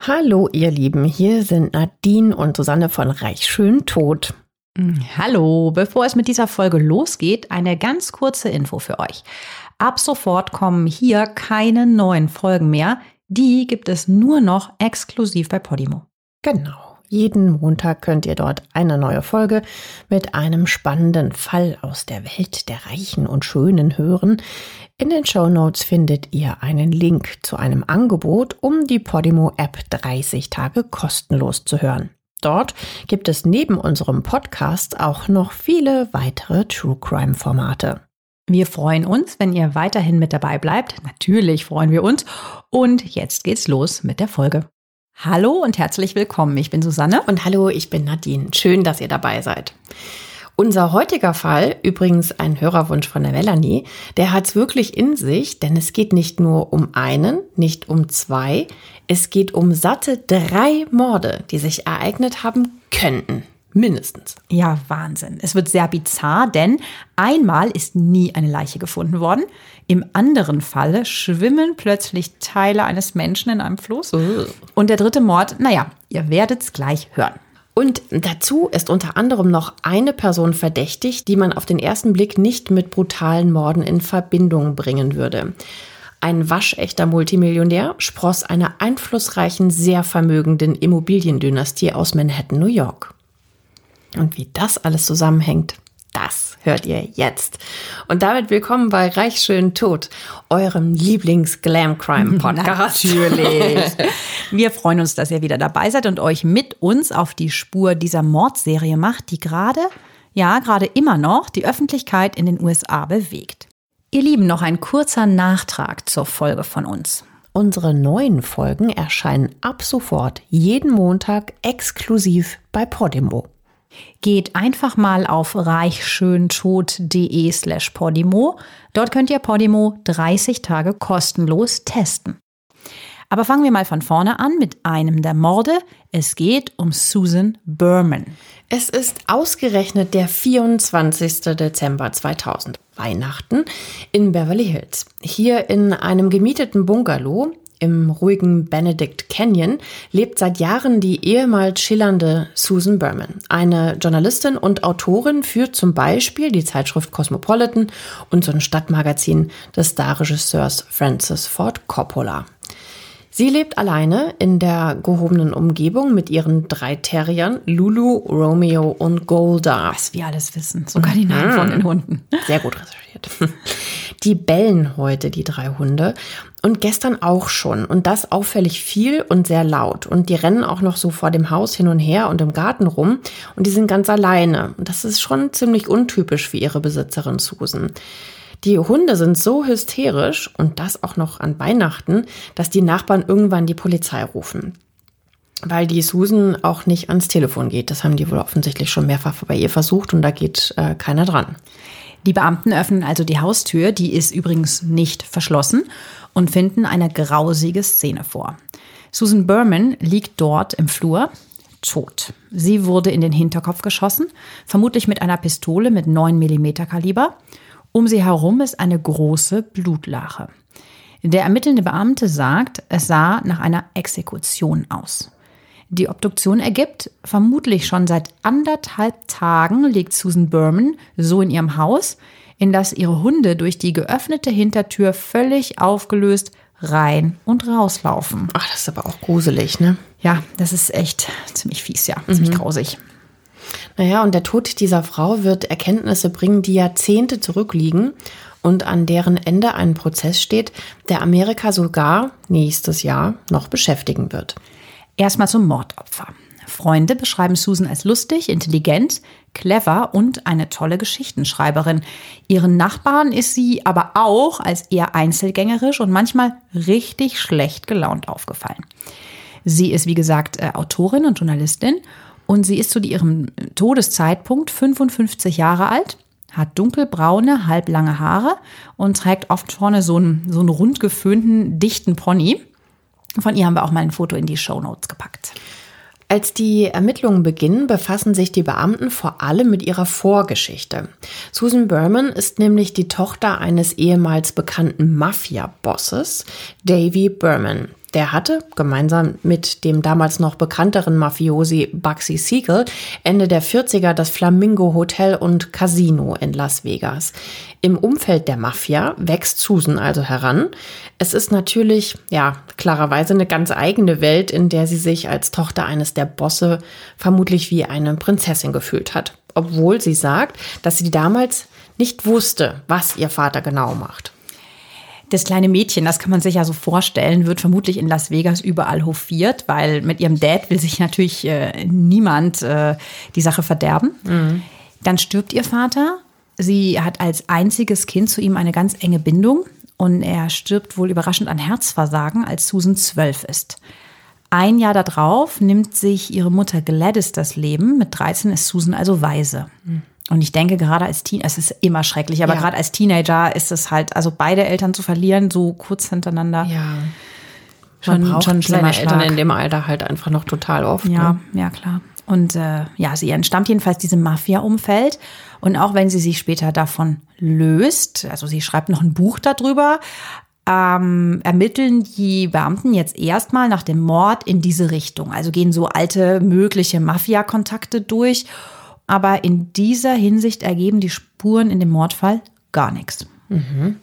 Hallo ihr Lieben, hier sind Nadine und Susanne von Reich Schön Tot. Hallo, bevor es mit dieser Folge losgeht, eine ganz kurze Info für euch. Ab sofort kommen hier keine neuen Folgen mehr. Die gibt es nur noch exklusiv bei Podimo. Genau. Jeden Montag könnt ihr dort eine neue Folge mit einem spannenden Fall aus der Welt der Reichen und Schönen hören. In den Show Notes findet ihr einen Link zu einem Angebot, um die Podimo App 30 Tage kostenlos zu hören. Dort gibt es neben unserem Podcast auch noch viele weitere True Crime Formate. Wir freuen uns, wenn ihr weiterhin mit dabei bleibt. Natürlich freuen wir uns. Und jetzt geht's los mit der Folge. Hallo und herzlich willkommen. Ich bin Susanne. Und hallo, ich bin Nadine. Schön, dass ihr dabei seid. Unser heutiger Fall, übrigens ein Hörerwunsch von der Melanie, der hat's wirklich in sich, denn es geht nicht nur um einen, nicht um zwei, es geht um satte drei Morde, die sich ereignet haben könnten. Mindestens. Ja, Wahnsinn. Es wird sehr bizarr, denn einmal ist nie eine Leiche gefunden worden. Im anderen Falle schwimmen plötzlich Teile eines Menschen in einem Fluss. Und der dritte Mord, naja, ihr werdet's gleich hören. Und dazu ist unter anderem noch eine Person verdächtig, die man auf den ersten Blick nicht mit brutalen Morden in Verbindung bringen würde. Ein waschechter Multimillionär spross einer einflussreichen, sehr vermögenden Immobiliendynastie aus Manhattan, New York. Und wie das alles zusammenhängt, das hört ihr jetzt. Und damit willkommen bei Reich schön tot, eurem Lieblings-Glam-Crime-Podcast. Natürlich. Wir freuen uns, dass ihr wieder dabei seid und euch mit uns auf die Spur dieser Mordserie macht, die gerade, ja, gerade immer noch die Öffentlichkeit in den USA bewegt. Ihr Lieben, noch ein kurzer Nachtrag zur Folge von uns. Unsere neuen Folgen erscheinen ab sofort jeden Montag exklusiv bei Podimo. Geht einfach mal auf reichschöntod.de slash Podimo. Dort könnt ihr Podimo 30 Tage kostenlos testen. Aber fangen wir mal von vorne an mit einem der Morde. Es geht um Susan Berman. Es ist ausgerechnet der 24. Dezember 2000, Weihnachten, in Beverly Hills. Hier in einem gemieteten Bungalow im ruhigen Benedict Canyon lebt seit Jahren die ehemals schillernde Susan Berman. Eine Journalistin und Autorin führt zum Beispiel die Zeitschrift Cosmopolitan und so ein Stadtmagazin des Starregisseurs Francis Ford Coppola. Sie lebt alleine in der gehobenen Umgebung mit ihren drei Terriern Lulu, Romeo und Golda. Was wir alles wissen, sogar die Namen von den Hunden. Sehr gut recherchiert. Die bellen heute, die drei Hunde. Und gestern auch schon. Und das auffällig viel und sehr laut. Und die rennen auch noch so vor dem Haus hin und her und im Garten rum. Und die sind ganz alleine. Und das ist schon ziemlich untypisch für ihre Besitzerin Susan. Die Hunde sind so hysterisch und das auch noch an Weihnachten, dass die Nachbarn irgendwann die Polizei rufen. Weil die Susan auch nicht ans Telefon geht. Das haben die wohl offensichtlich schon mehrfach bei ihr versucht und da geht äh, keiner dran. Die Beamten öffnen also die Haustür, die ist übrigens nicht verschlossen, und finden eine grausige Szene vor. Susan Berman liegt dort im Flur, tot. Sie wurde in den Hinterkopf geschossen, vermutlich mit einer Pistole mit 9 mm Kaliber. Um sie herum ist eine große Blutlache. Der ermittelnde Beamte sagt, es sah nach einer Exekution aus. Die Obduktion ergibt, vermutlich schon seit anderthalb Tagen liegt Susan Berman so in ihrem Haus, in das ihre Hunde durch die geöffnete Hintertür völlig aufgelöst rein und rauslaufen. Ach, das ist aber auch gruselig, ne? Ja, das ist echt ziemlich fies, ja, ziemlich Mhm. grausig. Naja, und der Tod dieser Frau wird Erkenntnisse bringen, die Jahrzehnte zurückliegen und an deren Ende ein Prozess steht, der Amerika sogar nächstes Jahr noch beschäftigen wird. Erstmal zum Mordopfer. Freunde beschreiben Susan als lustig, intelligent, clever und eine tolle Geschichtenschreiberin. Ihren Nachbarn ist sie aber auch als eher einzelgängerisch und manchmal richtig schlecht gelaunt aufgefallen. Sie ist, wie gesagt, äh, Autorin und Journalistin und sie ist zu ihrem Todeszeitpunkt 55 Jahre alt, hat dunkelbraune, halblange Haare und trägt oft vorne so einen, so einen rund geföhnten, dichten Pony. Von ihr haben wir auch mal ein Foto in die Show Notes gepackt. Als die Ermittlungen beginnen, befassen sich die Beamten vor allem mit ihrer Vorgeschichte. Susan Berman ist nämlich die Tochter eines ehemals bekannten Mafia-Bosses, Davy Berman. Der hatte, gemeinsam mit dem damals noch bekannteren Mafiosi Bugsy Siegel, Ende der 40er das Flamingo Hotel und Casino in Las Vegas. Im Umfeld der Mafia wächst Susan also heran. Es ist natürlich, ja, klarerweise eine ganz eigene Welt, in der sie sich als Tochter eines der Bosse vermutlich wie eine Prinzessin gefühlt hat. Obwohl sie sagt, dass sie damals nicht wusste, was ihr Vater genau macht. Das kleine Mädchen, das kann man sich ja so vorstellen, wird vermutlich in Las Vegas überall hofiert, weil mit ihrem Dad will sich natürlich äh, niemand äh, die Sache verderben. Mhm. Dann stirbt ihr Vater. Sie hat als einziges Kind zu ihm eine ganz enge Bindung und er stirbt wohl überraschend an Herzversagen, als Susan zwölf ist. Ein Jahr darauf nimmt sich ihre Mutter Gladys das Leben. Mit 13 ist Susan also weise. Mhm. Und ich denke, gerade als Teen, es ist immer schrecklich, aber ja. gerade als Teenager ist es halt, also beide Eltern zu verlieren, so kurz hintereinander. Ja. Schon, schon seine Eltern in dem Alter halt einfach noch total oft. Ja, ne? ja, klar. Und äh, ja, sie entstammt jedenfalls diesem Mafia-Umfeld. Und auch wenn sie sich später davon löst, also sie schreibt noch ein Buch darüber, ähm, ermitteln die Beamten jetzt erstmal nach dem Mord in diese Richtung. Also gehen so alte mögliche Mafia-Kontakte durch aber in dieser Hinsicht ergeben die Spuren in dem Mordfall gar nichts. Mhm.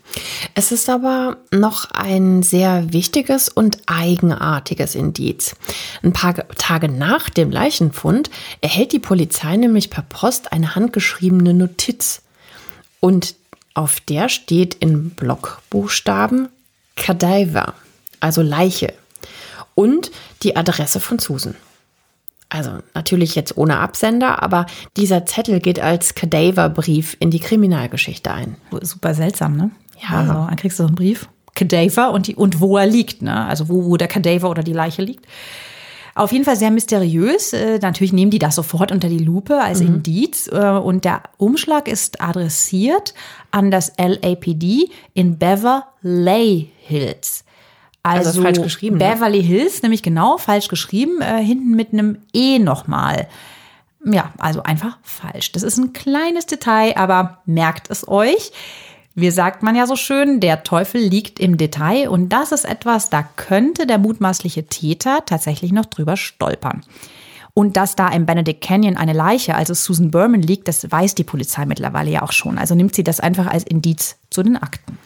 Es ist aber noch ein sehr wichtiges und eigenartiges Indiz. Ein paar Tage nach dem Leichenfund erhält die Polizei nämlich per Post eine handgeschriebene Notiz. Und auf der steht in Blockbuchstaben Cadaver, also Leiche, und die Adresse von Susan. Also natürlich jetzt ohne Absender, aber dieser Zettel geht als Cadaver-Brief in die Kriminalgeschichte ein. Super seltsam, ne? Ja. Also dann kriegst du so einen Brief, Cadaver und, die, und wo er liegt, ne? Also wo, wo der Cadaver oder die Leiche liegt. Auf jeden Fall sehr mysteriös. Äh, natürlich nehmen die das sofort unter die Lupe als mhm. Indiz. Äh, und der Umschlag ist adressiert an das LAPD in Beverly Hills. Also, also falsch geschrieben. Ne? Beverly ne? Hills, nämlich genau falsch geschrieben, äh, hinten mit einem E nochmal. Ja, also einfach falsch. Das ist ein kleines Detail, aber merkt es euch. Wie sagt man ja so schön, der Teufel liegt im Detail und das ist etwas, da könnte der mutmaßliche Täter tatsächlich noch drüber stolpern. Und dass da im Benedict Canyon eine Leiche, also Susan Berman, liegt, das weiß die Polizei mittlerweile ja auch schon. Also nimmt sie das einfach als Indiz zu den Akten.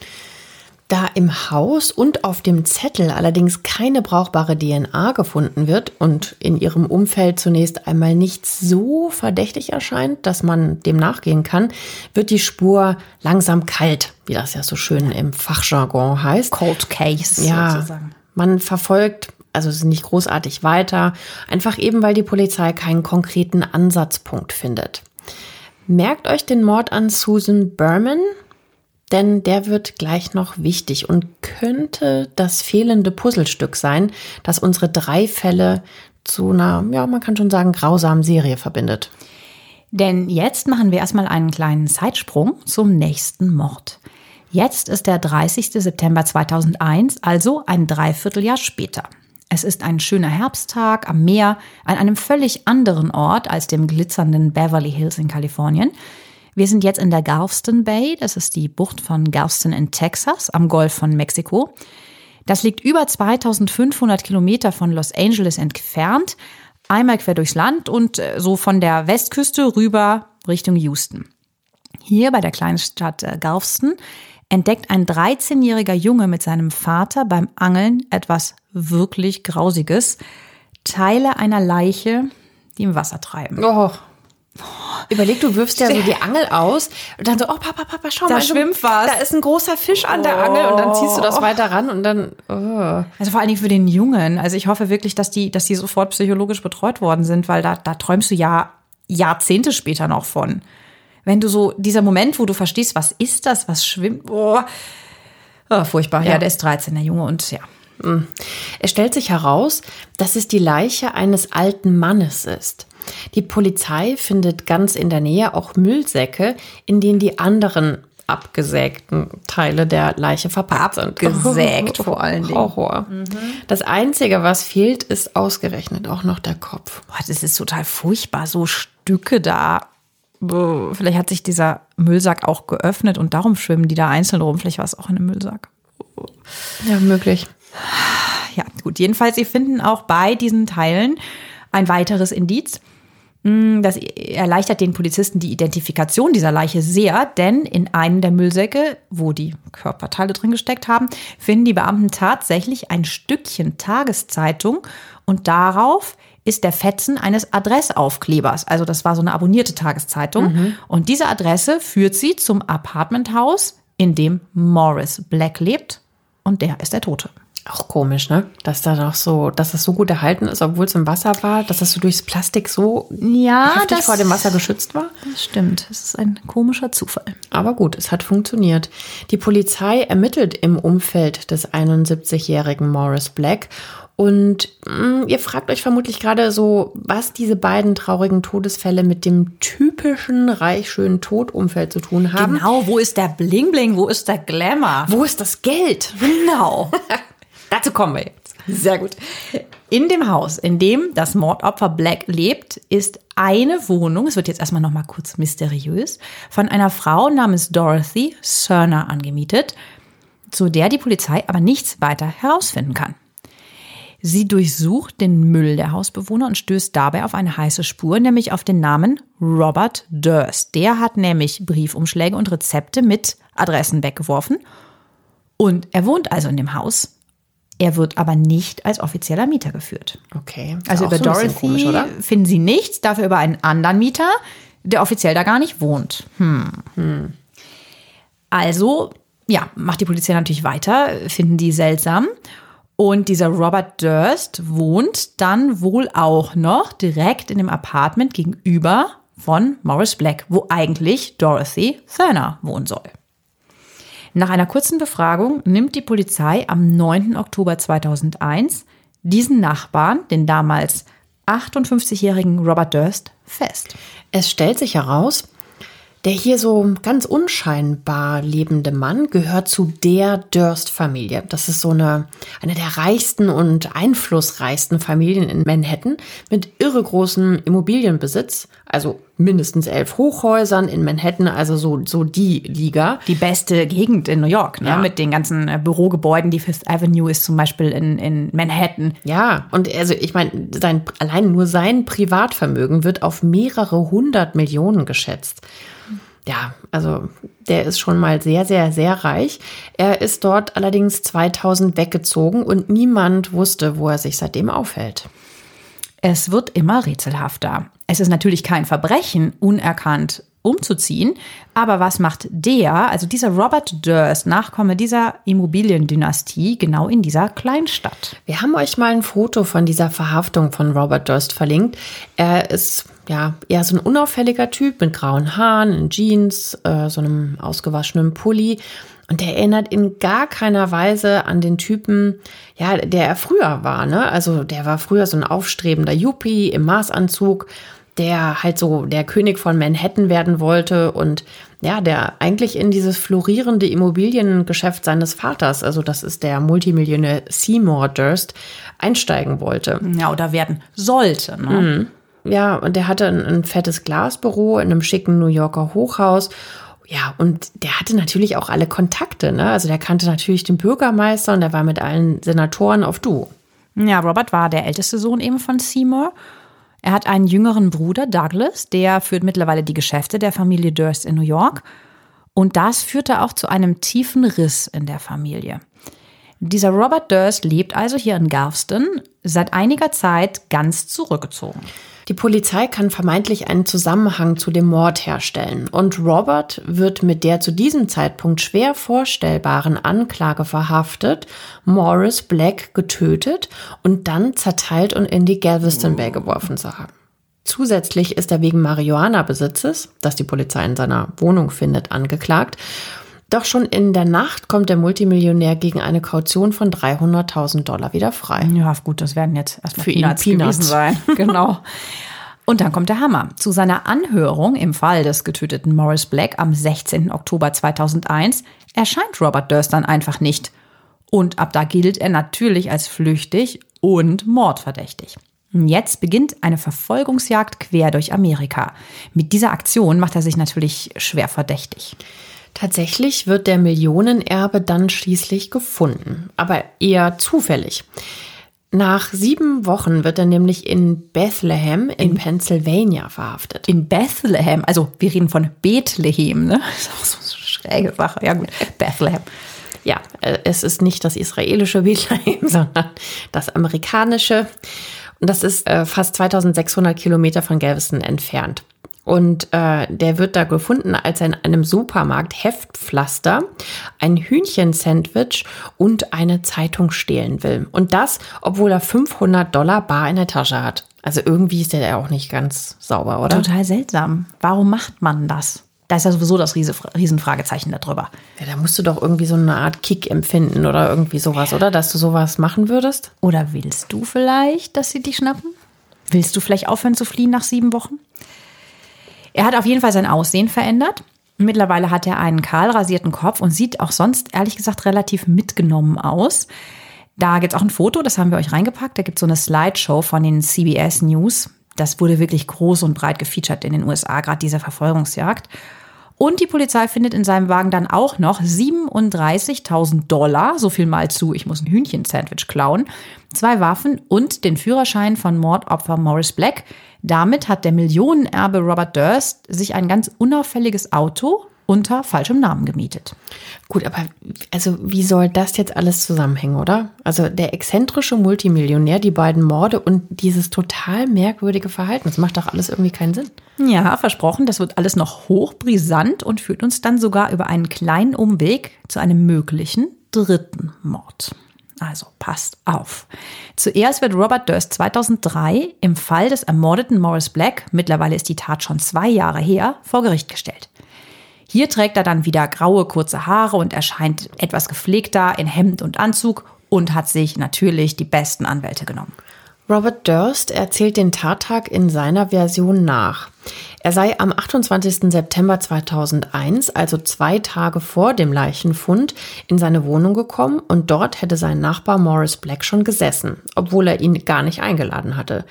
Da im Haus und auf dem Zettel allerdings keine brauchbare DNA gefunden wird und in ihrem Umfeld zunächst einmal nichts so verdächtig erscheint, dass man dem nachgehen kann, wird die Spur langsam kalt, wie das ja so schön im Fachjargon heißt. Cold Case ja, sozusagen. Man verfolgt also ist nicht großartig weiter, einfach eben weil die Polizei keinen konkreten Ansatzpunkt findet. Merkt euch den Mord an Susan Berman, denn der wird gleich noch wichtig und könnte das fehlende Puzzlestück sein, das unsere drei Fälle zu einer, ja, man kann schon sagen, grausamen Serie verbindet. Denn jetzt machen wir erstmal einen kleinen Zeitsprung zum nächsten Mord. Jetzt ist der 30. September 2001, also ein Dreivierteljahr später. Es ist ein schöner Herbsttag am Meer an einem völlig anderen Ort als dem glitzernden Beverly Hills in Kalifornien. Wir sind jetzt in der Galveston Bay, das ist die Bucht von Galveston in Texas am Golf von Mexiko. Das liegt über 2500 Kilometer von Los Angeles entfernt, einmal quer durchs Land und äh, so von der Westküste rüber Richtung Houston. Hier bei der kleinen Stadt äh, Galveston entdeckt ein 13-jähriger Junge mit seinem Vater beim Angeln etwas wirklich Grausiges. Teile einer Leiche, die im Wasser treiben. Oh. Überleg, du wirfst ja so die Angel aus und dann so, oh Papa, Papa, schau da mal. Da schwimmt was. Da ist ein großer Fisch an der Angel und dann ziehst du das oh. weiter ran und dann. Oh. Also vor allen Dingen für den Jungen. Also ich hoffe wirklich, dass die, dass die sofort psychologisch betreut worden sind, weil da, da träumst du ja Jahrzehnte später noch von. Wenn du so, dieser Moment, wo du verstehst, was ist das, was schwimmt, oh, oh furchtbar. Ja. ja, der ist 13, der Junge und ja. Mm. Es stellt sich heraus, dass es die Leiche eines alten Mannes ist. Die Polizei findet ganz in der Nähe auch Müllsäcke, in denen die anderen abgesägten Teile der Leiche verpackt sind. Abgesägt vor allen Dingen. Horror. Mhm. Das Einzige, was fehlt, ist ausgerechnet auch noch der Kopf. Boah, das ist total furchtbar, so Stücke da. Vielleicht hat sich dieser Müllsack auch geöffnet und darum schwimmen die da einzeln rum. Vielleicht war es auch in einem Müllsack. Ja, möglich. ja, gut. Jedenfalls, sie finden auch bei diesen Teilen ein weiteres Indiz. Mm, Das erleichtert den Polizisten die Identifikation dieser Leiche sehr, denn in einem der Müllsäcke, wo die Körperteile drin gesteckt haben, finden die Beamten tatsächlich ein Stückchen Tageszeitung und darauf ist der Fetzen eines Adressaufklebers. Also das war so eine abonnierte Tageszeitung. Und diese Adresse führt sie zum Apartmenthaus, in dem Morris Black lebt. Und der ist der Tote. Auch komisch, ne? Dass da doch so, dass das so gut erhalten ist, obwohl es im Wasser war, dass das so durchs Plastik so Ja, heftig vor dem Wasser geschützt war. Das stimmt. Das ist ein komischer Zufall. Aber gut, es hat funktioniert. Die Polizei ermittelt im Umfeld des 71-jährigen Morris Black. Und mh, ihr fragt euch vermutlich gerade so, was diese beiden traurigen Todesfälle mit dem typischen reich schönen Todumfeld zu tun haben. Genau, wo ist der Bling Bling? Wo ist der Glamour? Wo ist das Geld? Genau. Dazu kommen wir jetzt. Sehr gut. In dem Haus, in dem das Mordopfer Black lebt, ist eine Wohnung, es wird jetzt erstmal noch mal kurz mysteriös, von einer Frau namens Dorothy Cerner angemietet, zu der die Polizei aber nichts weiter herausfinden kann. Sie durchsucht den Müll der Hausbewohner und stößt dabei auf eine heiße Spur, nämlich auf den Namen Robert Durst. Der hat nämlich Briefumschläge und Rezepte mit Adressen weggeworfen und er wohnt also in dem Haus. Er wird aber nicht als offizieller Mieter geführt. Okay. ist Also über so Dorothy komisch, oder? finden sie nichts, dafür über einen anderen Mieter, der offiziell da gar nicht wohnt. Hm. Also, ja, macht die Polizei natürlich weiter, finden die seltsam. Und dieser Robert Durst wohnt dann wohl auch noch direkt in dem Apartment gegenüber von Morris Black, wo eigentlich Dorothy Thurner wohnen soll. Nach einer kurzen Befragung nimmt die Polizei am 9. Oktober 2001 diesen Nachbarn, den damals 58-jährigen Robert Durst, fest. Es stellt sich heraus, der hier so ganz unscheinbar lebende Mann gehört zu der Durst-Familie. Das ist so eine, eine der reichsten und einflussreichsten Familien in Manhattan mit irre großem Immobilienbesitz. Also mindestens elf Hochhäusern in Manhattan, also so, so die Liga. Die beste Gegend in New York, ne? Ja. mit den ganzen äh, Bürogebäuden. Die Fifth Avenue ist zum Beispiel in, in Manhattan. Ja, und also ich meine, sein, allein nur sein Privatvermögen wird auf mehrere hundert Millionen geschätzt. Ja, also der ist schon mal sehr, sehr, sehr reich. Er ist dort allerdings 2000 weggezogen und niemand wusste, wo er sich seitdem aufhält. Es wird immer rätselhafter. Es ist natürlich kein Verbrechen, unerkannt umzuziehen. Aber was macht der, also dieser Robert Durst, Nachkomme dieser Immobiliendynastie, genau in dieser Kleinstadt? Wir haben euch mal ein Foto von dieser Verhaftung von Robert Durst verlinkt. Er ist ja eher so ein unauffälliger Typ mit grauen Haaren, in Jeans, äh, so einem ausgewaschenen Pulli. Und der erinnert in gar keiner Weise an den Typen, ja, der er früher war. Ne? Also der war früher so ein aufstrebender Yuppie im Maßanzug, der halt so der König von Manhattan werden wollte und ja, der eigentlich in dieses florierende Immobiliengeschäft seines Vaters, also das ist der Multimillionär Seymour Durst, einsteigen wollte. Ja, oder werden sollte. Ne? Ja, und der hatte ein, ein fettes Glasbüro in einem schicken New Yorker Hochhaus. Ja, und der hatte natürlich auch alle Kontakte, ne? Also der kannte natürlich den Bürgermeister und der war mit allen Senatoren auf Du. Ja, Robert war der älteste Sohn eben von Seymour. Er hat einen jüngeren Bruder, Douglas, der führt mittlerweile die Geschäfte der Familie Durst in New York. Und das führte auch zu einem tiefen Riss in der Familie. Dieser Robert Durst lebt also hier in Galveston, seit einiger Zeit ganz zurückgezogen. Die Polizei kann vermeintlich einen Zusammenhang zu dem Mord herstellen und Robert wird mit der zu diesem Zeitpunkt schwer vorstellbaren Anklage verhaftet, Morris Black getötet und dann zerteilt und in die Galveston Bay geworfen zu haben. Zusätzlich ist er wegen Marihuana-Besitzes, das die Polizei in seiner Wohnung findet, angeklagt. Doch schon in der Nacht kommt der Multimillionär gegen eine Kaution von 300.000 Dollar wieder frei. Ja, gut, das werden jetzt erstmal Für ihn Peanuts, Peanuts. gewesen sein. Genau. Und dann kommt der Hammer. Zu seiner Anhörung im Fall des getöteten Morris Black am 16. Oktober 2001 erscheint Robert Durst dann einfach nicht. Und ab da gilt er natürlich als flüchtig und mordverdächtig. Jetzt beginnt eine Verfolgungsjagd quer durch Amerika. Mit dieser Aktion macht er sich natürlich schwer verdächtig. Tatsächlich wird der Millionenerbe dann schließlich gefunden, aber eher zufällig. Nach sieben Wochen wird er nämlich in Bethlehem in, in Pennsylvania verhaftet. In Bethlehem, also wir reden von Bethlehem, ne? Das ist auch so eine schräge Sache. Ja gut, Bethlehem. Ja, äh, es ist nicht das israelische Bethlehem, sondern das amerikanische. Und das ist äh, fast 2600 Kilometer von Galveston entfernt. Und äh, der wird da gefunden, als er in einem Supermarkt Heftpflaster, ein Hühnchensandwich und eine Zeitung stehlen will. Und das, obwohl er 500 Dollar bar in der Tasche hat. Also irgendwie ist der ja auch nicht ganz sauber, oder? Total seltsam. Warum macht man das? Da ist ja sowieso das Riesenfragezeichen darüber. Ja, da musst du doch irgendwie so eine Art Kick empfinden oder irgendwie sowas, oder? Dass du sowas machen würdest? Oder willst du vielleicht, dass sie dich schnappen? Willst du vielleicht aufhören zu fliehen nach sieben Wochen? Er hat auf jeden Fall sein Aussehen verändert. Mittlerweile hat er einen kahl rasierten Kopf und sieht auch sonst, ehrlich gesagt, relativ mitgenommen aus. Da gibt es auch ein Foto, das haben wir euch reingepackt. Da gibt es so eine Slideshow von den CBS News. Das wurde wirklich groß und breit gefeatured in den USA, gerade diese Verfolgungsjagd. Und die Polizei findet in seinem Wagen dann auch noch 37.000 Dollar, so viel mal zu, ich muss ein Hühnchen-Sandwich klauen, zwei Waffen und den Führerschein von Mordopfer Morris Black. Damit hat der Millionenerbe Robert Durst sich ein ganz unauffälliges Auto unter falschem Namen gemietet. Gut, aber also wie soll das jetzt alles zusammenhängen, oder? Also der exzentrische Multimillionär, die beiden Morde und dieses total merkwürdige Verhalten, das macht doch alles irgendwie keinen Sinn. Ja, versprochen, das wird alles noch hochbrisant und führt uns dann sogar über einen kleinen Umweg zu einem möglichen dritten Mord. Also passt auf. Zuerst wird Robert Durst 2003 im Fall des ermordeten Morris Black, mittlerweile ist die Tat schon zwei Jahre her, vor Gericht gestellt. Hier trägt er dann wieder graue, kurze Haare und erscheint etwas gepflegter in Hemd und Anzug und hat sich natürlich die besten Anwälte genommen. Robert Durst erzählt den Tattag in seiner Version nach. Er sei am 28. September 2001, also zwei Tage vor dem Leichenfund, in seine Wohnung gekommen und dort hätte sein Nachbar Morris Black schon gesessen, obwohl er ihn gar nicht eingeladen hatte.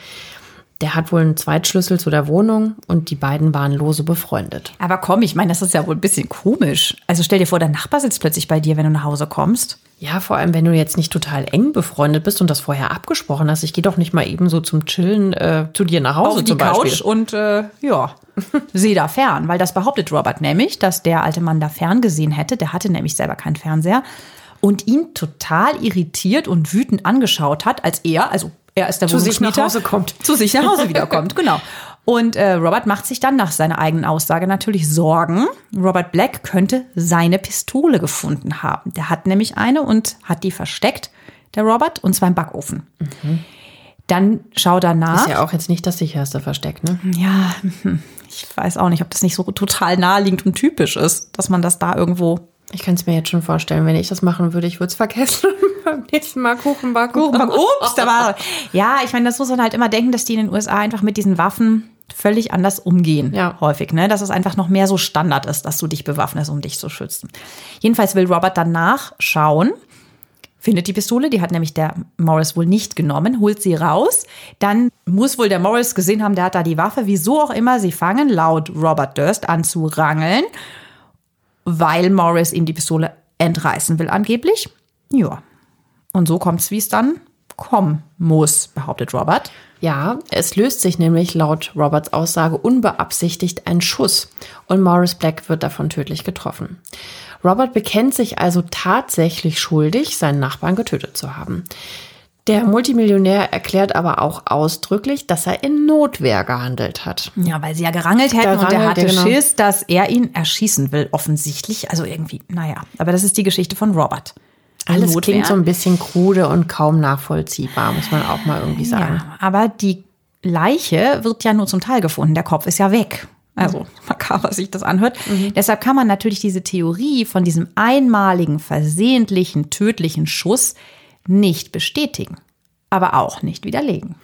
Der hat wohl einen Zweitschlüssel zu der Wohnung und die beiden waren lose befreundet. Aber komm, ich meine, das ist ja wohl ein bisschen komisch. Also stell dir vor, der Nachbar sitzt plötzlich bei dir, wenn du nach Hause kommst. Ja, vor allem, wenn du jetzt nicht total eng befreundet bist und das vorher abgesprochen hast. Ich gehe doch nicht mal eben so zum Chillen äh, zu dir nach Hause Auf die zum Beispiel. Couch und äh, ja, sieh da fern. Weil das behauptet Robert nämlich, dass der alte Mann da fern gesehen hätte. Der hatte nämlich selber keinen Fernseher. Und ihn total irritiert und wütend angeschaut hat, als er, also er ist der zu sich nach Hause kommt. Zu sich nach Hause wiederkommt, genau. Und äh, Robert macht sich dann nach seiner eigenen Aussage natürlich Sorgen. Robert Black könnte seine Pistole gefunden haben. Der hat nämlich eine und hat die versteckt, der Robert, und zwar im Backofen. Mhm. Dann schau danach. Ist ja auch jetzt nicht das sicherste Versteck, ne? Ja, ich weiß auch nicht, ob das nicht so total naheliegend und typisch ist, dass man das da irgendwo ich kann es mir jetzt schon vorstellen, wenn ich das machen würde, ich würde es vergessen. Beim nächsten Mal Kuchen backen. Kuchen backen. Ups, da war. Ja, ich meine, das muss man halt immer denken, dass die in den USA einfach mit diesen Waffen völlig anders umgehen. Ja. Häufig, ne? Dass es einfach noch mehr so Standard ist, dass du dich bewaffnest, um dich zu schützen. Jedenfalls will Robert danach schauen, findet die Pistole, die hat nämlich der Morris wohl nicht genommen, holt sie raus. Dann muss wohl der Morris gesehen haben, der hat da die Waffe, wieso auch immer, sie fangen laut Robert Durst an zu rangeln weil Morris ihm die Pistole entreißen will angeblich. Ja. Und so kommt es, wie es dann kommen muss, behauptet Robert. Ja, es löst sich nämlich laut Roberts Aussage unbeabsichtigt ein Schuss und Morris Black wird davon tödlich getroffen. Robert bekennt sich also tatsächlich schuldig, seinen Nachbarn getötet zu haben. Der Multimillionär erklärt aber auch ausdrücklich, dass er in Notwehr gehandelt hat. Ja, weil sie ja gerangelt hätten gerangelt, und er hatte genau. Schiss, dass er ihn erschießen will, offensichtlich. Also irgendwie, naja. Aber das ist die Geschichte von Robert. Alles Notwehr. klingt so ein bisschen krude und kaum nachvollziehbar, muss man auch mal irgendwie sagen. Ja, aber die Leiche wird ja nur zum Teil gefunden. Der Kopf ist ja weg. Also makaber sich das anhört. Mhm. Deshalb kann man natürlich diese Theorie von diesem einmaligen, versehentlichen, tödlichen Schuss nicht bestätigen, aber auch nicht widerlegen.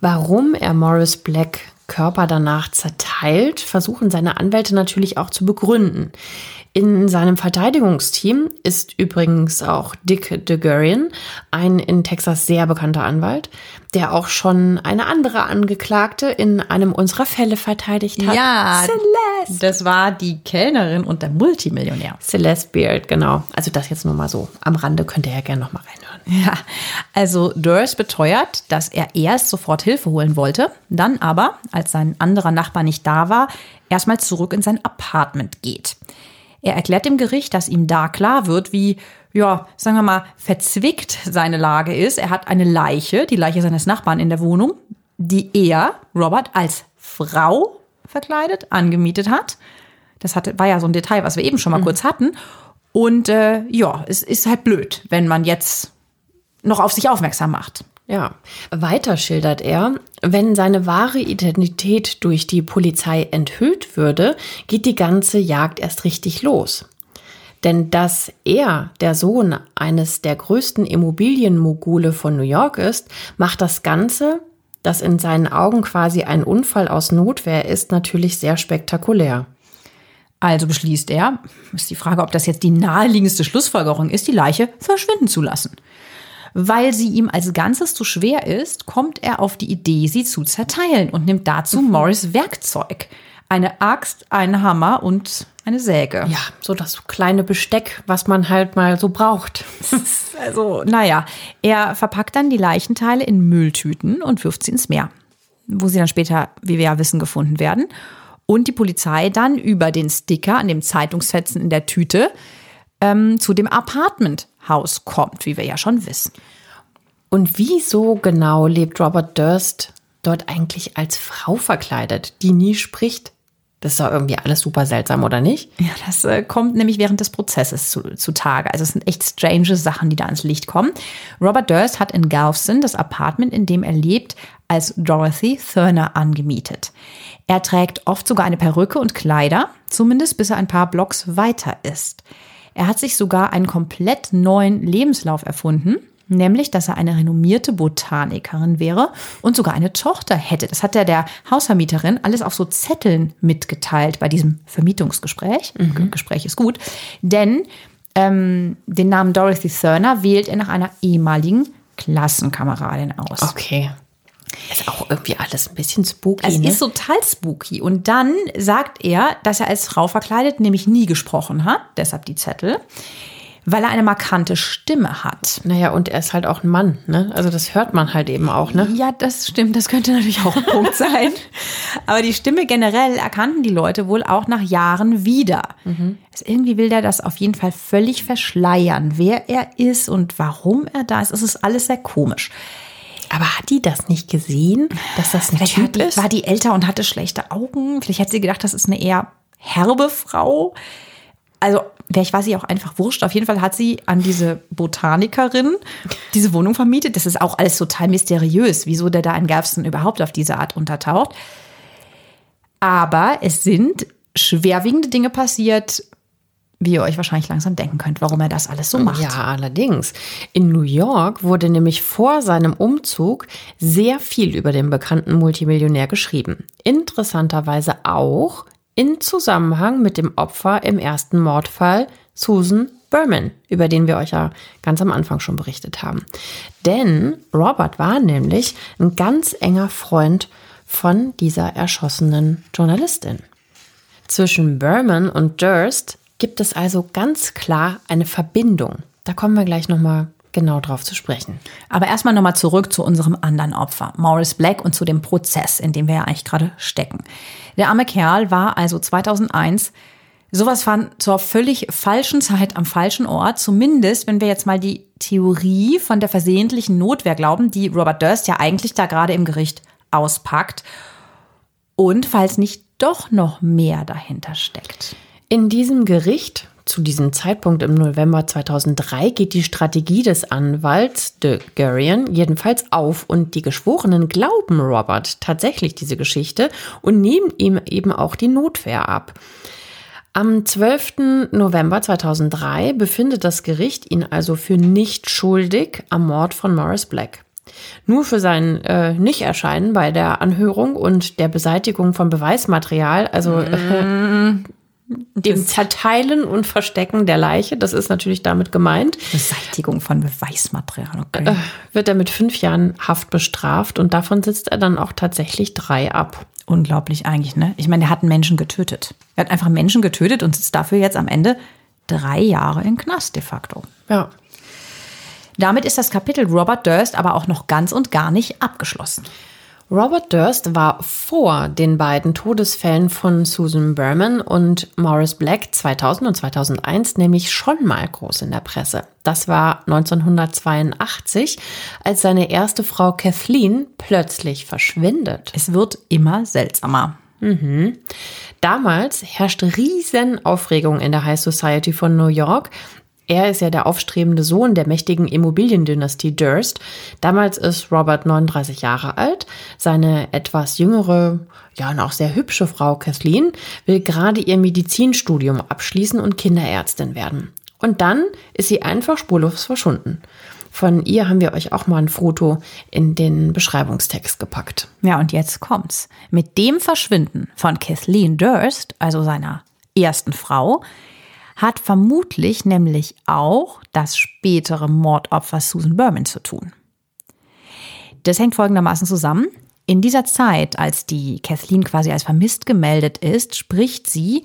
Warum er Morris Black Körper danach zerteilt, versuchen seine Anwälte natürlich auch zu begründen. In seinem Verteidigungsteam ist übrigens auch Dick DeGurian, ein in Texas sehr bekannter Anwalt, der auch schon eine andere Angeklagte in einem unserer Fälle verteidigt hat. Ja, Celeste. Das war die Kellnerin und der Multimillionär. Celeste Beard, genau. Also das jetzt nur mal so. Am Rande könnt ihr ja gerne noch mal. Ja, also Durst beteuert, dass er erst sofort Hilfe holen wollte, dann aber, als sein anderer Nachbar nicht da war, erstmal zurück in sein Apartment geht. Er erklärt dem Gericht, dass ihm da klar wird, wie, ja, sagen wir mal, verzwickt seine Lage ist. Er hat eine Leiche, die Leiche seines Nachbarn in der Wohnung, die er, Robert, als Frau verkleidet, angemietet hat. Das hatte, war ja so ein Detail, was wir eben schon mal mhm. kurz hatten. Und äh, ja, es ist halt blöd, wenn man jetzt noch auf sich aufmerksam macht. Ja, weiter schildert er, wenn seine wahre Identität durch die Polizei enthüllt würde, geht die ganze Jagd erst richtig los. Denn dass er der Sohn eines der größten Immobilienmogule von New York ist, macht das Ganze, das in seinen Augen quasi ein Unfall aus Notwehr ist, natürlich sehr spektakulär. Also beschließt er, ist die Frage, ob das jetzt die naheliegendste Schlussfolgerung ist, die Leiche verschwinden zu lassen. Weil sie ihm als Ganzes zu schwer ist, kommt er auf die Idee, sie zu zerteilen und nimmt dazu mhm. Morris Werkzeug. Eine Axt, einen Hammer und eine Säge. Ja, so das kleine Besteck, was man halt mal so braucht. also, naja, er verpackt dann die Leichenteile in Mülltüten und wirft sie ins Meer, wo sie dann später, wie wir ja wissen, gefunden werden. Und die Polizei dann über den Sticker an dem Zeitungsfetzen in der Tüte ähm, zu dem Apartmenthaus kommt, wie wir ja schon wissen. Und wieso genau lebt Robert Durst dort eigentlich als Frau verkleidet, die nie spricht? Das ist doch irgendwie alles super seltsam, oder nicht? Ja, das äh, kommt nämlich während des Prozesses zu, zutage. Also es sind echt strange Sachen, die da ans Licht kommen. Robert Durst hat in Galveston das Apartment, in dem er lebt, als Dorothy Thurner angemietet. Er trägt oft sogar eine Perücke und Kleider, zumindest bis er ein paar Blocks weiter ist. Er hat sich sogar einen komplett neuen Lebenslauf erfunden, nämlich, dass er eine renommierte Botanikerin wäre und sogar eine Tochter hätte. Das hat er der Hausvermieterin alles auf so Zetteln mitgeteilt bei diesem Vermietungsgespräch. Mhm. Gespräch ist gut, denn ähm, den Namen Dorothy Thurner wählt er nach einer ehemaligen Klassenkameradin aus. Okay. Ist auch irgendwie alles ein bisschen spooky. Es ne? ist total spooky. Und dann sagt er, dass er als Frau verkleidet nämlich nie gesprochen hat, deshalb die Zettel, weil er eine markante Stimme hat. Naja, und er ist halt auch ein Mann, ne? Also das hört man halt eben auch, ne? Ja, das stimmt. Das könnte natürlich auch ein Punkt sein. Aber die Stimme generell erkannten die Leute wohl auch nach Jahren wieder. Mhm. Also irgendwie will er das auf jeden Fall völlig verschleiern, wer er ist und warum er da ist. Es ist alles sehr komisch. Aber hat die das nicht gesehen, dass das ein Vielleicht Typ die, ist? War die älter und hatte schlechte Augen? Vielleicht hat sie gedacht, das ist eine eher herbe Frau. Also, vielleicht war sie auch einfach wurscht. Auf jeden Fall hat sie an diese Botanikerin diese Wohnung vermietet. Das ist auch alles total mysteriös, wieso der da in Galveston überhaupt auf diese Art untertaucht. Aber es sind schwerwiegende Dinge passiert, wie ihr euch wahrscheinlich langsam denken könnt, warum er das alles so macht. Ja, allerdings. In New York wurde nämlich vor seinem Umzug sehr viel über den bekannten Multimillionär geschrieben. Interessanterweise auch in Zusammenhang mit dem Opfer im ersten Mordfall Susan Berman, über den wir euch ja ganz am Anfang schon berichtet haben. Denn Robert war nämlich ein ganz enger Freund von dieser erschossenen Journalistin. Zwischen Berman und Durst gibt es also ganz klar eine Verbindung. Da kommen wir gleich nochmal genau drauf zu sprechen. Aber erstmal nochmal zurück zu unserem anderen Opfer, Morris Black, und zu dem Prozess, in dem wir ja eigentlich gerade stecken. Der arme Kerl war also 2001 sowas von zur völlig falschen Zeit am falschen Ort, zumindest wenn wir jetzt mal die Theorie von der versehentlichen Notwehr glauben, die Robert Durst ja eigentlich da gerade im Gericht auspackt. Und falls nicht doch noch mehr dahinter steckt. In diesem Gericht, zu diesem Zeitpunkt im November 2003, geht die Strategie des Anwalts de Gurian jedenfalls auf und die Geschworenen glauben Robert tatsächlich diese Geschichte und nehmen ihm eben auch die Notwehr ab. Am 12. November 2003 befindet das Gericht ihn also für nicht schuldig am Mord von Morris Black. Nur für sein äh, Nicht-Erscheinen bei der Anhörung und der Beseitigung von Beweismaterial, also äh, dem Zerteilen und Verstecken der Leiche, das ist natürlich damit gemeint, Beseitigung von Beweismaterial. Okay. äh, wird er mit fünf Jahren Haft bestraft und davon sitzt er dann auch tatsächlich drei ab. Unglaublich eigentlich, ne? Ich meine, er hat einen Menschen getötet. Er hat einfach Menschen getötet und sitzt dafür jetzt am Ende drei Jahre im Knast de facto. Ja. Damit ist das Kapitel Robert Durst aber auch noch ganz und gar nicht abgeschlossen. Robert Durst war vor den beiden Todesfällen von Susan Berman und Morris Black 2000 und 2001 nämlich schon mal groß in der Presse. Das war 1982, als seine erste Frau Kathleen plötzlich verschwindet. Es wird immer seltsamer. Damals herrschte riesen Aufregung in der High Society von New York. Er ist ja der aufstrebende Sohn der mächtigen Immobiliendynastie Durst. Damals ist Robert 39 Jahre alt. Seine etwas jüngere, ja und auch sehr hübsche Frau Kathleen will gerade ihr Medizinstudium abschließen und Kinderärztin werden. Und dann ist sie einfach spurlos verschwunden. Von ihr haben wir euch auch mal ein Foto in den Beschreibungstext gepackt. Ja, und jetzt kommt's. Mit dem Verschwinden von Kathleen Durst, also seiner ersten Frau, hat vermutlich nämlich auch das spätere Mordopfer Susan Berman zu tun. Das hängt folgendermaßen zusammen. In dieser Zeit, als die Kathleen quasi als vermisst gemeldet ist, spricht sie,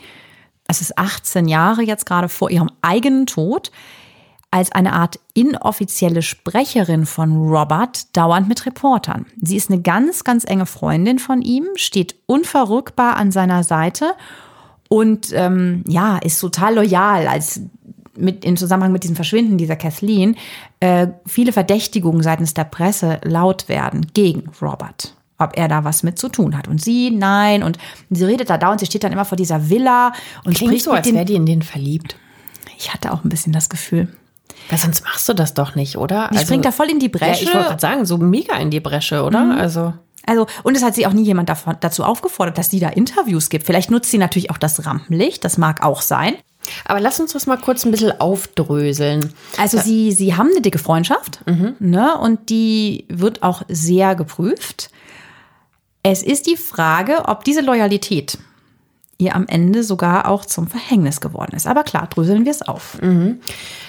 es ist 18 Jahre jetzt gerade vor ihrem eigenen Tod, als eine Art inoffizielle Sprecherin von Robert dauernd mit Reportern. Sie ist eine ganz, ganz enge Freundin von ihm, steht unverrückbar an seiner Seite und ähm, ja, ist total loyal, als mit, im Zusammenhang mit diesem Verschwinden dieser Kathleen äh, viele Verdächtigungen seitens der Presse laut werden gegen Robert. Ob er da was mit zu tun hat. Und sie, nein. Und sie redet da dauernd, sie steht dann immer vor dieser Villa und Klingt spricht so, als wäre die in den verliebt. Ich hatte auch ein bisschen das Gefühl. Weil sonst machst du das doch nicht, oder? Die springt da voll in die Ja, Bresche. ich wollte gerade sagen, so mega in die Bresche, oder? Also. Also, und es hat sie auch nie jemand davon, dazu aufgefordert, dass sie da Interviews gibt. Vielleicht nutzt sie natürlich auch das Rampenlicht, das mag auch sein. Aber lass uns das mal kurz ein bisschen aufdröseln. Also sie, sie haben eine dicke Freundschaft ne, und die wird auch sehr geprüft. Es ist die Frage, ob diese Loyalität ihr am Ende sogar auch zum Verhängnis geworden ist. Aber klar, dröseln wir es auf.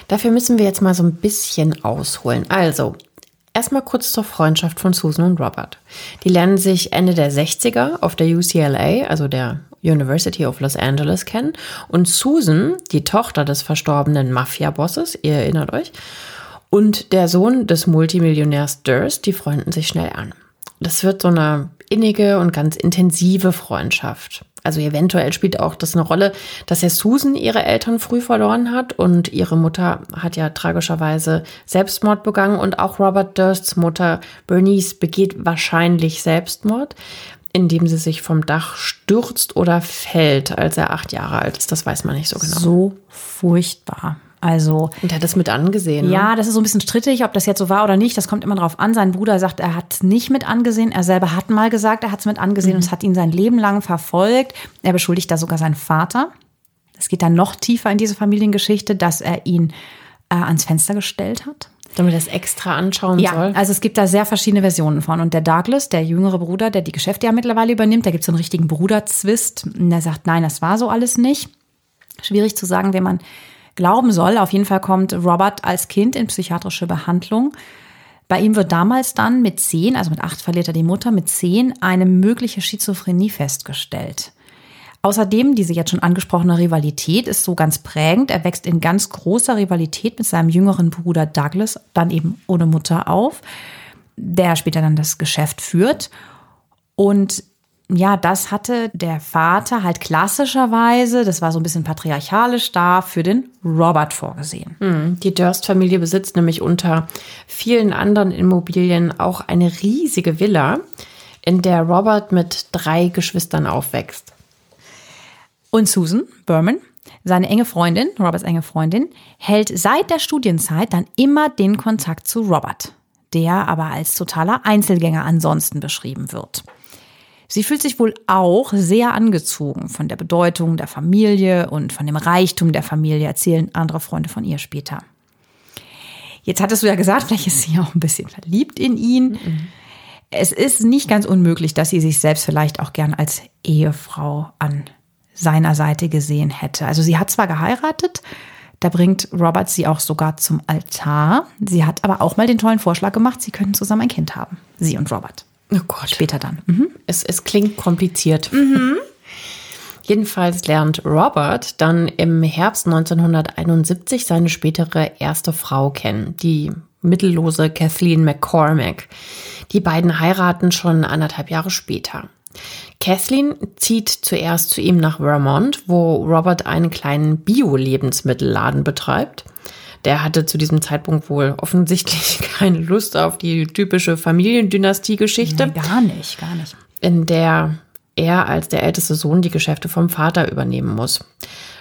Dafür müssen wir jetzt mal so ein bisschen ausholen. Also, erstmal kurz zur Freundschaft von Susan und Robert. Die lernen sich Ende der 60er auf der UCLA, also der University of Los Angeles, kennen. Und Susan, die Tochter des verstorbenen Mafia-Bosses, ihr erinnert euch, und der Sohn des Multimillionärs Durst, die freunden sich schnell an. Das wird so eine innige und ganz intensive Freundschaft. Also eventuell spielt auch das eine Rolle, dass ja Susan ihre Eltern früh verloren hat und ihre Mutter hat ja tragischerweise Selbstmord begangen und auch Robert Dursts Mutter Bernice begeht wahrscheinlich Selbstmord, indem sie sich vom Dach stürzt oder fällt, als er acht Jahre alt ist. Das weiß man nicht so genau. So furchtbar. Also Und er hat das mit angesehen. ne? Ja, das ist so ein bisschen strittig, ob das jetzt so war oder nicht. Das kommt immer drauf an. Sein Bruder sagt, er hat es nicht mit angesehen. Er selber hat mal gesagt, er hat es mit angesehen und es hat ihn sein Leben lang verfolgt. Er beschuldigt da sogar seinen Vater. Es geht dann noch tiefer in diese Familiengeschichte, dass er ihn äh, ans Fenster gestellt hat. Damit er es extra anschauen Ja, soll. also es gibt da sehr verschiedene Versionen von. Und der Douglas, der jüngere Bruder, der die Geschäfte ja mittlerweile übernimmt, da gibt es so einen richtigen Bruderzwist. Und der sagt, nein, das war so alles nicht. Schwierig zu sagen, wen man glauben soll. Auf jeden Fall kommt Robert als Kind in psychiatrische Behandlung. Bei ihm wird damals dann mit zehn, also mit acht verliert er die Mutter, mit zehn eine mögliche Schizophrenie festgestellt. Außerdem, diese jetzt schon angesprochene Rivalität ist so ganz prägend. Er wächst in ganz großer Rivalität mit seinem jüngeren Bruder Douglas, dann eben ohne Mutter auf, der später dann das Geschäft führt. Und ja, das hatte der Vater halt klassischerweise, das war so ein bisschen patriarchalisch da, für den Robert vorgesehen. Die Durst-Familie besitzt nämlich unter vielen anderen Immobilien auch eine riesige Villa, in der Robert mit drei Geschwistern aufwächst. Und Susan Berman, seine enge Freundin, Roberts enge Freundin, hält seit der Studienzeit dann immer den Kontakt zu Robert, der aber als totaler Einzelgänger ansonsten beschrieben wird. Sie fühlt sich wohl auch sehr angezogen von der Bedeutung der Familie und von dem Reichtum der Familie, erzählen andere Freunde von ihr später. Jetzt hattest du ja gesagt, vielleicht ist sie auch ein bisschen verliebt in ihn. Mhm. Es ist nicht ganz unmöglich, dass sie sich selbst vielleicht auch gern als Ehefrau an seiner Seite gesehen hätte. Also sie hat zwar geheiratet, da bringt Robert sie auch sogar zum Altar. Sie hat aber auch mal den tollen Vorschlag gemacht, sie könnten zusammen ein Kind haben. Sie und Robert. Oh Gott. Später dann. Mhm. Es, es klingt kompliziert. Mhm. Jedenfalls lernt Robert dann im Herbst 1971 seine spätere erste Frau kennen, die mittellose Kathleen McCormack. Die beiden heiraten schon anderthalb Jahre später. Kathleen zieht zuerst zu ihm nach Vermont, wo Robert einen kleinen Bio-Lebensmittelladen betreibt. Der hatte zu diesem Zeitpunkt wohl offensichtlich keine Lust auf die typische Familiendynastie-Geschichte. Nee, gar nicht, gar nicht. In der er als der älteste Sohn die Geschäfte vom Vater übernehmen muss.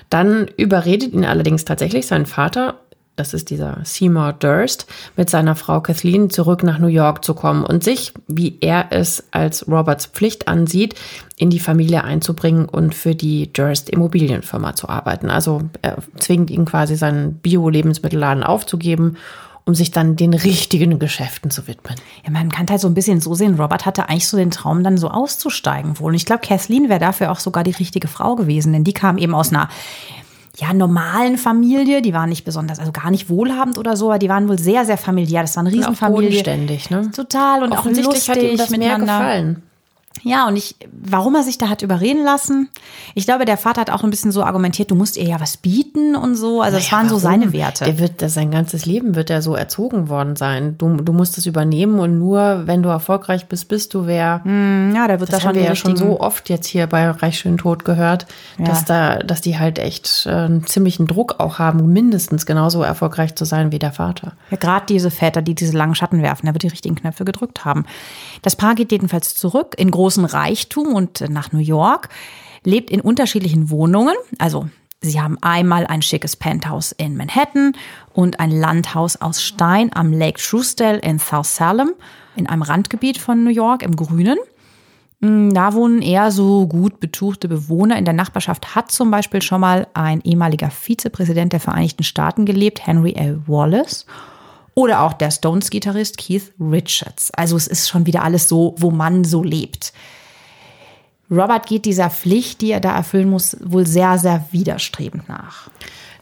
Dann überredet ihn allerdings tatsächlich sein Vater, das ist dieser Seymour Durst, mit seiner Frau Kathleen zurück nach New York zu kommen und sich, wie er es als Roberts Pflicht ansieht, in die Familie einzubringen und für die Durst Immobilienfirma zu arbeiten. Also er zwingt ihn quasi seinen Bio-Lebensmittelladen aufzugeben um sich dann den richtigen Geschäften zu widmen. Ja, man kann halt so ein bisschen so sehen, Robert hatte eigentlich so den Traum, dann so auszusteigen wohl. Und ich glaube, Kathleen wäre dafür auch sogar die richtige Frau gewesen, denn die kam eben aus einer ja, normalen Familie. Die waren nicht besonders, also gar nicht wohlhabend oder so, aber die waren wohl sehr, sehr familiär. Das war eine Riesenfamilie. Auch bodenständig, ne? Total und auch lustig hat ihm das miteinander. mehr gefallen. Ja, und ich, warum er sich da hat überreden lassen? Ich glaube, der Vater hat auch ein bisschen so argumentiert, du musst ihr ja was bieten und so. Also, naja, das waren so seine Werte. Der wird, sein ganzes Leben wird er so erzogen worden sein. Du, du musst es übernehmen und nur, wenn du erfolgreich bist, bist du wer. Mm, ja, da wird das, das haben wir ja schon so oft jetzt hier bei Reich schön tot gehört, ja. dass da, dass die halt echt äh, einen ziemlichen Druck auch haben, mindestens genauso erfolgreich zu sein wie der Vater. Ja, gerade diese Väter, die diese langen Schatten werfen, da wird die richtigen Knöpfe gedrückt haben. Das Paar geht jedenfalls zurück in großen Reichtum und nach New York, lebt in unterschiedlichen Wohnungen. Also sie haben einmal ein schickes Penthouse in Manhattan und ein Landhaus aus Stein am Lake Truesdale in South Salem, in einem Randgebiet von New York im Grünen. Hm, da wohnen eher so gut betuchte Bewohner. In der Nachbarschaft hat zum Beispiel schon mal ein ehemaliger Vizepräsident der Vereinigten Staaten gelebt, Henry L. Wallace. Oder auch der Stones-Gitarrist Keith Richards. Also es ist schon wieder alles so, wo man so lebt. Robert geht dieser Pflicht, die er da erfüllen muss, wohl sehr, sehr widerstrebend nach.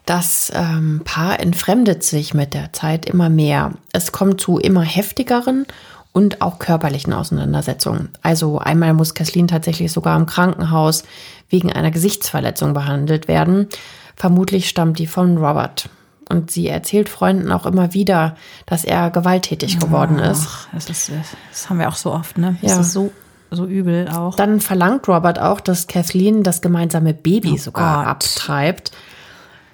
Das ähm, Paar entfremdet sich mit der Zeit immer mehr. Es kommt zu immer heftigeren und auch körperlichen Auseinandersetzungen. Also einmal muss Kathleen tatsächlich sogar im Krankenhaus wegen einer Gesichtsverletzung behandelt werden. Vermutlich stammt die von Robert. Und sie erzählt Freunden auch immer wieder, dass er gewalttätig geworden ist. das ist. Das haben wir auch so oft, ne? Das ja. ist so, so übel auch. Dann verlangt Robert auch, dass Kathleen das gemeinsame Baby oh sogar Gott. abtreibt.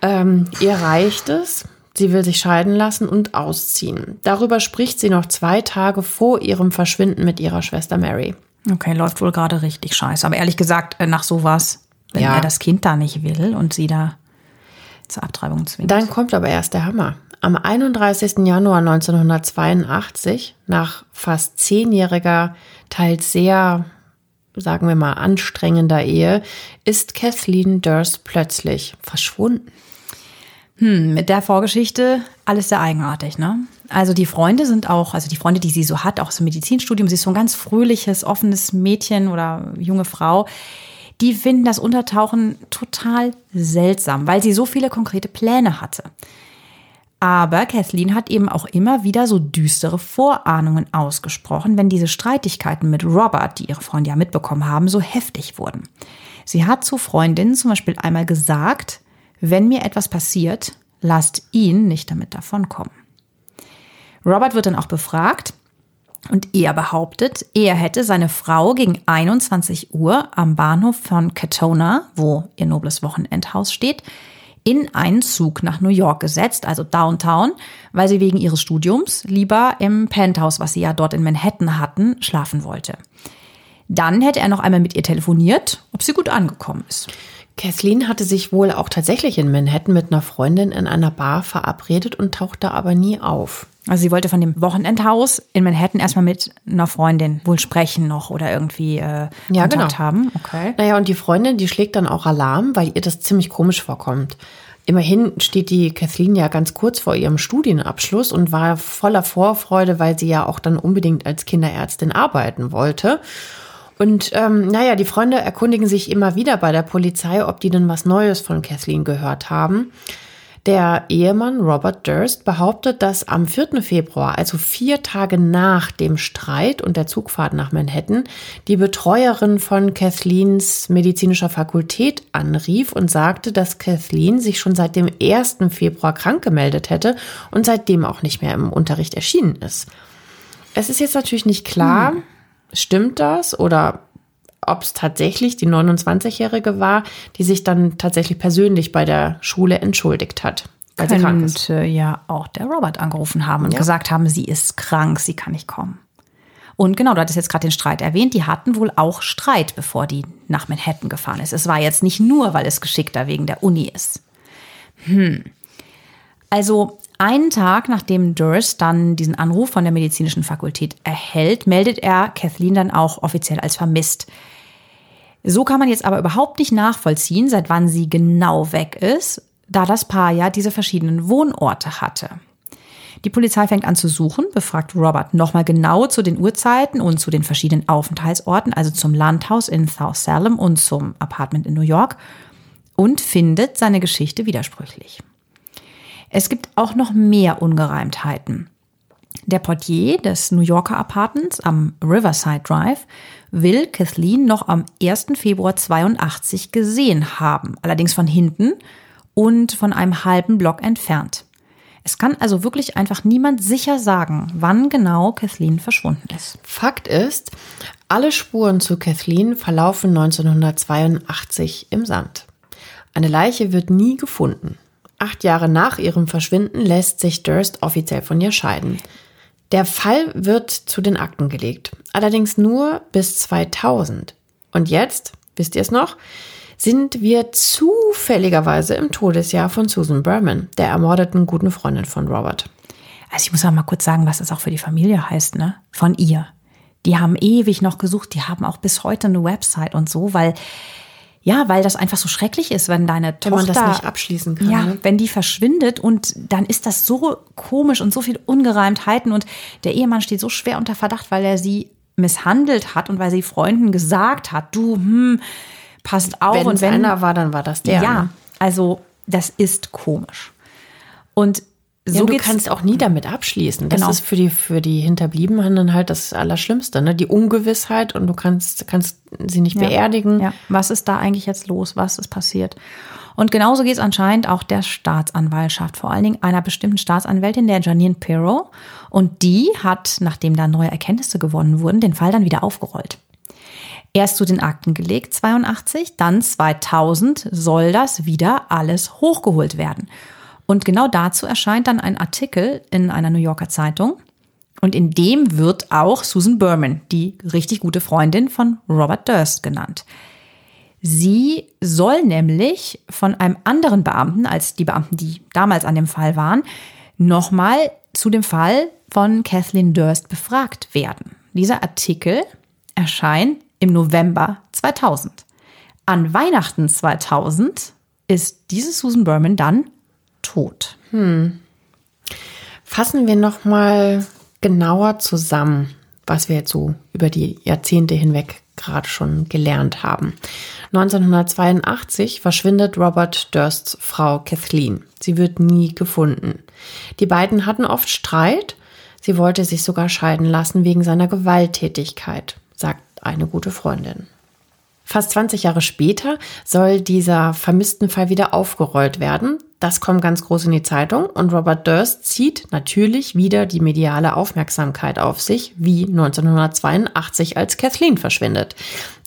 Ähm, ihr reicht es. Sie will sich scheiden lassen und ausziehen. Darüber spricht sie noch zwei Tage vor ihrem Verschwinden mit ihrer Schwester Mary. Okay, läuft wohl gerade richtig scheiße. Aber ehrlich gesagt, äh, nach sowas, wenn ja. er das Kind da nicht will und sie da zur Abtreibung zwingt. Dann kommt aber erst der Hammer. Am 31. Januar 1982, nach fast zehnjähriger, teils sehr, sagen wir mal, anstrengender Ehe, ist Kathleen Durst plötzlich verschwunden. Hm, mit der Vorgeschichte alles sehr eigenartig, ne? Also die Freunde sind auch, also die Freunde, die sie so hat, auch so Medizinstudium, sie ist so ein ganz fröhliches, offenes Mädchen oder junge Frau die finden das Untertauchen total seltsam, weil sie so viele konkrete Pläne hatte. Aber Kathleen hat eben auch immer wieder so düstere Vorahnungen ausgesprochen, wenn diese Streitigkeiten mit Robert, die ihre Freunde ja mitbekommen haben, so heftig wurden. Sie hat zu Freundinnen zum Beispiel einmal gesagt, wenn mir etwas passiert, lasst ihn nicht damit davonkommen. Robert wird dann auch befragt und er behauptet, er hätte seine Frau gegen 21 Uhr am Bahnhof von Katona, wo ihr nobles Wochenendhaus steht, in einen Zug nach New York gesetzt, also Downtown, weil sie wegen ihres Studiums lieber im Penthouse, was sie ja dort in Manhattan hatten, schlafen wollte. Dann hätte er noch einmal mit ihr telefoniert, ob sie gut angekommen ist. Kathleen hatte sich wohl auch tatsächlich in Manhattan mit einer Freundin in einer Bar verabredet und tauchte aber nie auf. Also sie wollte von dem Wochenendhaus in Manhattan erstmal mit einer Freundin wohl sprechen noch oder irgendwie äh, ja, Kontakt genau. haben. Okay. Naja, und die Freundin, die schlägt dann auch Alarm, weil ihr das ziemlich komisch vorkommt. Immerhin steht die Kathleen ja ganz kurz vor ihrem Studienabschluss und war voller Vorfreude, weil sie ja auch dann unbedingt als Kinderärztin arbeiten wollte. Und ähm, naja, die Freunde erkundigen sich immer wieder bei der Polizei, ob die denn was Neues von Kathleen gehört haben. Der Ehemann Robert Durst behauptet, dass am 4. Februar, also vier Tage nach dem Streit und der Zugfahrt nach Manhattan, die Betreuerin von Kathleens medizinischer Fakultät anrief und sagte, dass Kathleen sich schon seit dem 1. Februar krank gemeldet hätte und seitdem auch nicht mehr im Unterricht erschienen ist. Es ist jetzt natürlich nicht klar, hm. Stimmt das oder ob es tatsächlich die 29-Jährige war, die sich dann tatsächlich persönlich bei der Schule entschuldigt hat. Weil Könnte sie krank ist. ja auch der Robert angerufen haben und ja. gesagt haben, sie ist krank, sie kann nicht kommen. Und genau, du hattest jetzt gerade den Streit erwähnt. Die hatten wohl auch Streit, bevor die nach Manhattan gefahren ist. Es war jetzt nicht nur, weil es geschickter wegen der Uni ist. Hm. Also einen Tag nachdem Durst dann diesen Anruf von der medizinischen Fakultät erhält, meldet er Kathleen dann auch offiziell als vermisst. So kann man jetzt aber überhaupt nicht nachvollziehen, seit wann sie genau weg ist, da das Paar ja diese verschiedenen Wohnorte hatte. Die Polizei fängt an zu suchen, befragt Robert nochmal genau zu den Uhrzeiten und zu den verschiedenen Aufenthaltsorten, also zum Landhaus in South Salem und zum Apartment in New York, und findet seine Geschichte widersprüchlich. Es gibt auch noch mehr Ungereimtheiten. Der Portier des New Yorker Apartments am Riverside Drive will Kathleen noch am 1. Februar 82 gesehen haben, allerdings von hinten und von einem halben Block entfernt. Es kann also wirklich einfach niemand sicher sagen, wann genau Kathleen verschwunden ist. Fakt ist, alle Spuren zu Kathleen verlaufen 1982 im Sand. Eine Leiche wird nie gefunden. Acht Jahre nach ihrem Verschwinden lässt sich Durst offiziell von ihr scheiden. Der Fall wird zu den Akten gelegt, allerdings nur bis 2000. Und jetzt, wisst ihr es noch, sind wir zufälligerweise im Todesjahr von Susan Berman, der ermordeten guten Freundin von Robert. Also ich muss auch mal kurz sagen, was das auch für die Familie heißt, ne? Von ihr. Die haben ewig noch gesucht, die haben auch bis heute eine Website und so, weil ja, weil das einfach so schrecklich ist, wenn deine Tochter. Wenn man das nicht abschließen kann. Ja, ne? wenn die verschwindet und dann ist das so komisch und so viel Ungereimtheiten und der Ehemann steht so schwer unter Verdacht, weil er sie misshandelt hat und weil sie Freunden gesagt hat, du, hm, passt auf. Wenn und wenn einer war, dann war das der. Ja, ne? also das ist komisch. Und so ja, du kannst auch nie damit abschließen. Das genau. ist für die, für die Hinterbliebenen dann halt das Allerschlimmste, ne? Die Ungewissheit und du kannst, kannst sie nicht ja. beerdigen. Ja. Was ist da eigentlich jetzt los? Was ist passiert? Und genauso geht es anscheinend auch der Staatsanwaltschaft, vor allen Dingen einer bestimmten Staatsanwältin, der Janine Pirro. Und die hat, nachdem da neue Erkenntnisse gewonnen wurden, den Fall dann wieder aufgerollt. Erst zu den Akten gelegt, 82, dann 2000 soll das wieder alles hochgeholt werden. Und genau dazu erscheint dann ein Artikel in einer New Yorker Zeitung. Und in dem wird auch Susan Berman, die richtig gute Freundin von Robert Durst, genannt. Sie soll nämlich von einem anderen Beamten als die Beamten, die damals an dem Fall waren, nochmal zu dem Fall von Kathleen Durst befragt werden. Dieser Artikel erscheint im November 2000. An Weihnachten 2000 ist diese Susan Berman dann tot. Hm. Fassen wir noch mal genauer zusammen, was wir jetzt so über die Jahrzehnte hinweg gerade schon gelernt haben. 1982 verschwindet Robert Dursts Frau Kathleen. Sie wird nie gefunden. Die beiden hatten oft Streit. Sie wollte sich sogar scheiden lassen wegen seiner Gewalttätigkeit, sagt eine gute Freundin. Fast 20 Jahre später soll dieser vermissten Fall wieder aufgerollt werden. Das kommt ganz groß in die Zeitung und Robert Durst zieht natürlich wieder die mediale Aufmerksamkeit auf sich, wie 1982, als Kathleen verschwindet.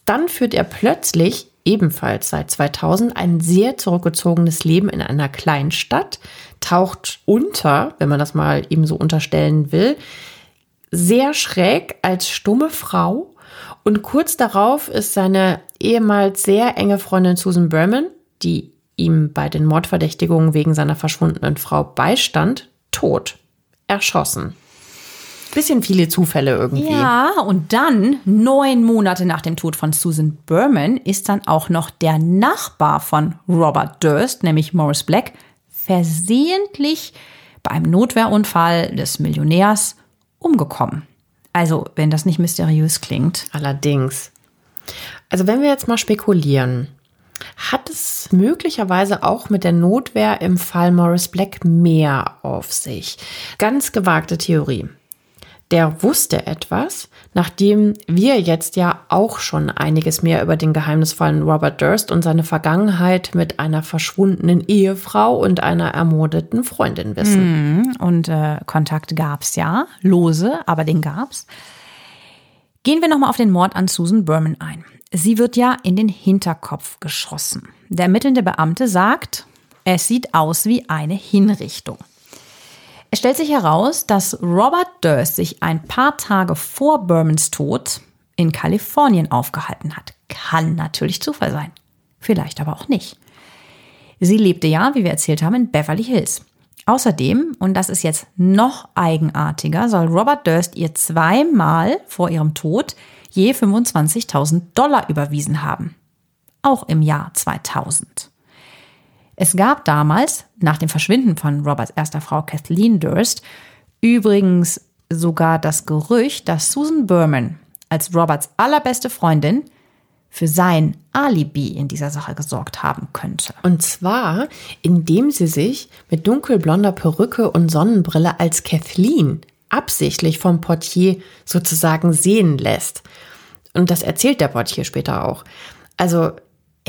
Dann führt er plötzlich, ebenfalls seit 2000, ein sehr zurückgezogenes Leben in einer kleinen Stadt, taucht unter, wenn man das mal eben so unterstellen will, sehr schräg als stumme Frau und kurz darauf ist seine ehemals sehr enge Freundin Susan Berman, die ihm bei den Mordverdächtigungen wegen seiner verschwundenen Frau beistand, tot, erschossen. Bisschen viele Zufälle irgendwie. Ja, und dann, neun Monate nach dem Tod von Susan Berman, ist dann auch noch der Nachbar von Robert Durst, nämlich Morris Black, versehentlich bei einem Notwehrunfall des Millionärs umgekommen. Also, wenn das nicht mysteriös klingt. Allerdings. Also, wenn wir jetzt mal spekulieren, hat es möglicherweise auch mit der Notwehr im Fall Morris Black mehr auf sich? Ganz gewagte Theorie. Der wusste etwas, nachdem wir jetzt ja auch schon einiges mehr über den geheimnisvollen Robert Durst und seine Vergangenheit mit einer verschwundenen Ehefrau und einer ermordeten Freundin wissen. Mhm, und äh, Kontakt gab's ja, lose, aber den gab's. Gehen wir nochmal auf den Mord an Susan Berman ein. Sie wird ja in den Hinterkopf geschossen. Der ermittelnde Beamte sagt, es sieht aus wie eine Hinrichtung. Es stellt sich heraus, dass Robert Durst sich ein paar Tage vor Bermans Tod in Kalifornien aufgehalten hat. Kann natürlich Zufall sein. Vielleicht aber auch nicht. Sie lebte ja, wie wir erzählt haben, in Beverly Hills. Außerdem, und das ist jetzt noch eigenartiger, soll Robert Durst ihr zweimal vor ihrem Tod je 25.000 Dollar überwiesen haben. Auch im Jahr 2000. Es gab damals, nach dem Verschwinden von Roberts erster Frau Kathleen Durst, übrigens sogar das Gerücht, dass Susan Berman als Roberts allerbeste Freundin für sein Alibi in dieser Sache gesorgt haben könnte. Und zwar, indem sie sich mit dunkelblonder Perücke und Sonnenbrille als Kathleen absichtlich vom Portier sozusagen sehen lässt. Und das erzählt der Portier später auch. Also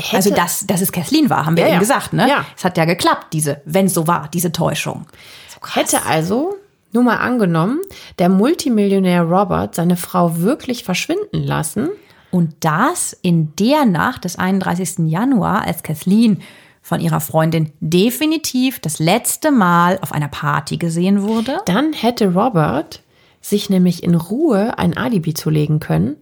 Hätte, also, dass, dass es Kathleen war, haben wir ja, eben gesagt, ne? Ja. Es hat ja geklappt, diese, wenn es so war, diese Täuschung. So hätte also, nur mal angenommen, der Multimillionär Robert seine Frau wirklich verschwinden lassen. Und das in der Nacht des 31. Januar, als Kathleen von ihrer Freundin definitiv das letzte Mal auf einer Party gesehen wurde. Dann hätte Robert sich nämlich in Ruhe ein Alibi zulegen können,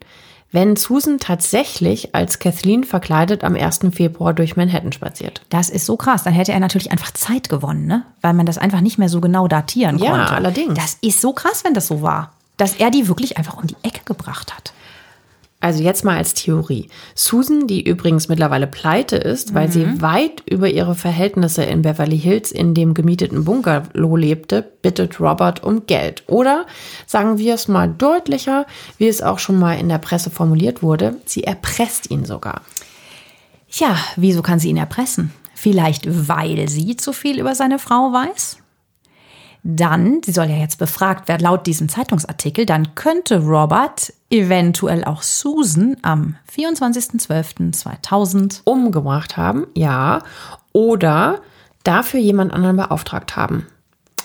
wenn Susan tatsächlich als Kathleen verkleidet am 1. Februar durch Manhattan spaziert. Das ist so krass. Dann hätte er natürlich einfach Zeit gewonnen, ne? Weil man das einfach nicht mehr so genau datieren ja, konnte. Ja, allerdings. Das ist so krass, wenn das so war. Dass er die wirklich einfach um die Ecke gebracht hat. Also jetzt mal als Theorie. Susan, die übrigens mittlerweile pleite ist, weil mhm. sie weit über ihre Verhältnisse in Beverly Hills in dem gemieteten Bungalow lebte, bittet Robert um Geld. Oder sagen wir es mal deutlicher, wie es auch schon mal in der Presse formuliert wurde, sie erpresst ihn sogar. Ja, wieso kann sie ihn erpressen? Vielleicht weil sie zu viel über seine Frau weiß? Dann, sie soll ja jetzt befragt werden laut diesem Zeitungsartikel, dann könnte Robert eventuell auch Susan am 24.12.2000 umgebracht haben, ja, oder dafür jemand anderen beauftragt haben.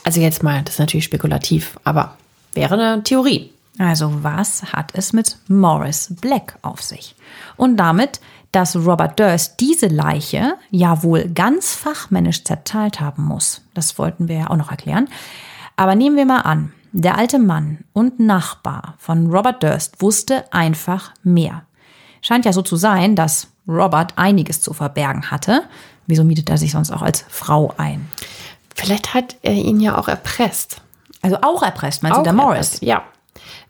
Also jetzt mal, das ist natürlich spekulativ, aber wäre eine Theorie. Also was hat es mit Morris Black auf sich? Und damit, dass Robert Durst diese Leiche ja wohl ganz fachmännisch zerteilt haben muss. Das wollten wir ja auch noch erklären. Aber nehmen wir mal an, der alte Mann und Nachbar von Robert Durst wusste einfach mehr. Scheint ja so zu sein, dass Robert einiges zu verbergen hatte. Wieso mietet er sich sonst auch als Frau ein? Vielleicht hat er ihn ja auch erpresst. Also auch erpresst, meinst auch du, der Morris? Erpresst, ja.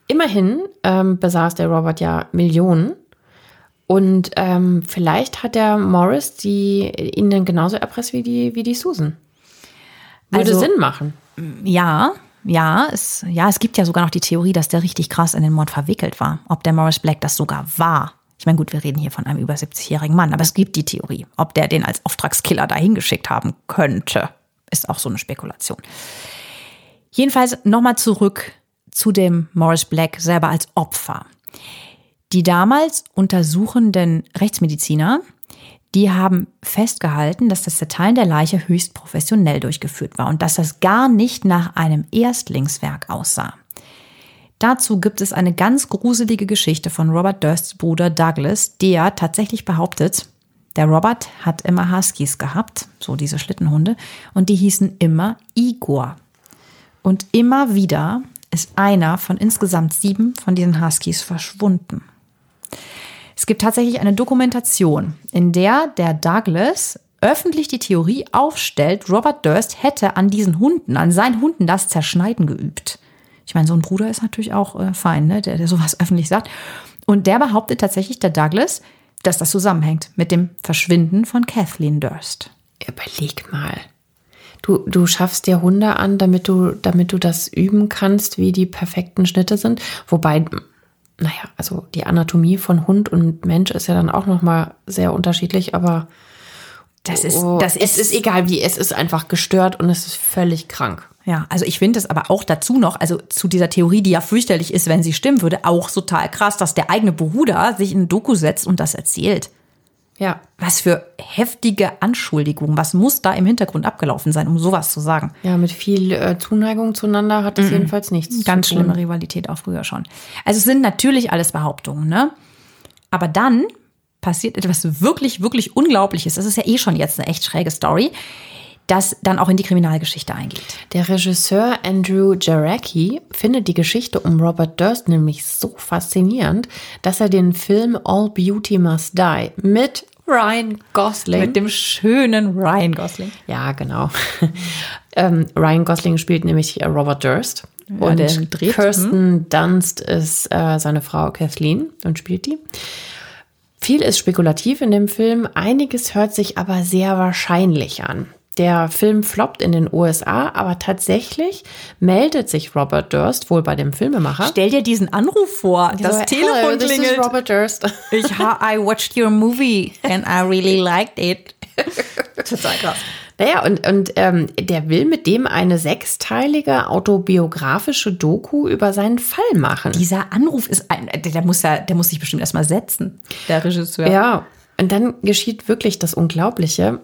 Immerhin ähm, besaß der Robert ja Millionen. Und ähm, vielleicht hat der Morris die, ihn dann genauso erpresst wie die, wie die Susan. Würde also, Sinn machen. Ja, ja, es, ja, es gibt ja sogar noch die Theorie, dass der richtig krass in den Mord verwickelt war. Ob der Morris Black das sogar war. Ich meine, gut, wir reden hier von einem über 70-jährigen Mann, aber es gibt die Theorie. Ob der den als Auftragskiller dahin geschickt haben könnte, ist auch so eine Spekulation. Jedenfalls nochmal zurück zu dem Morris Black selber als Opfer. Die damals untersuchenden Rechtsmediziner die haben festgehalten, dass das Zerteilen der Leiche höchst professionell durchgeführt war und dass das gar nicht nach einem Erstlingswerk aussah. Dazu gibt es eine ganz gruselige Geschichte von Robert Dursts Bruder Douglas, der tatsächlich behauptet, der Robert hat immer Huskies gehabt, so diese Schlittenhunde, und die hießen immer Igor. Und immer wieder ist einer von insgesamt sieben von diesen Huskies verschwunden. Es gibt tatsächlich eine Dokumentation, in der der Douglas öffentlich die Theorie aufstellt, Robert Durst hätte an diesen Hunden, an seinen Hunden das Zerschneiden geübt. Ich meine, so ein Bruder ist natürlich auch äh, fein, ne? der, der sowas öffentlich sagt. Und der behauptet tatsächlich, der Douglas, dass das zusammenhängt mit dem Verschwinden von Kathleen Durst. Überleg mal. Du, du schaffst dir Hunde an, damit du, damit du das üben kannst, wie die perfekten Schnitte sind. Wobei, naja, also die Anatomie von Hund und Mensch ist ja dann auch nochmal sehr unterschiedlich, aber Das ist, oh, das es ist, ist egal wie, es ist einfach gestört und es ist völlig krank. Ja, also ich finde es aber auch dazu noch, also zu dieser Theorie, die ja fürchterlich ist, wenn sie stimmen würde, auch total krass, dass der eigene Bruder sich in ein Doku setzt und das erzählt. Ja, Was für heftige Anschuldigungen, was muss da im Hintergrund abgelaufen sein, um sowas zu sagen? ja, mit viel äh, Zuneigung zueinander hat es jedenfalls nichts Ganz zu tun. schlimme Rivalität auch früher schon. Also es sind natürlich alles Behauptungen, ne? Aber dann passiert etwas wirklich, wirklich Unglaubliches. Das ist ja eh schon jetzt eine echt schräge Story, das dann auch in die Kriminalgeschichte eingeht. Der Regisseur Andrew Jarecki findet die Geschichte um Robert Durst nämlich so faszinierend, dass er den Film All Beauty Must Die mit Ryan Gosling Mit dem schönen Ryan Gosling. Ja, genau. ähm, Ryan Gosling spielt nämlich äh, Robert Durst. Ja, und dreht, Kirsten Dunst ist äh, seine Frau Kathleen und spielt die. Viel ist spekulativ in dem Film, einiges hört sich aber sehr wahrscheinlich an. Der Film floppt in den USA, aber tatsächlich meldet sich Robert Durst wohl bei dem Filmemacher. Stell dir diesen Anruf vor. Das So, Telefon Hello, this is klingelt. Robert Durst. Ich I watched your movie and I really liked it. Total krass. Naja, und, und ähm, der will mit dem eine sechsteilige autobiografische Doku über seinen Fall machen. Dieser Anruf ist ein, der, der muss ja, der muss sich bestimmt erstmal setzen, der Regisseur. Ja, und dann geschieht wirklich das Unglaubliche.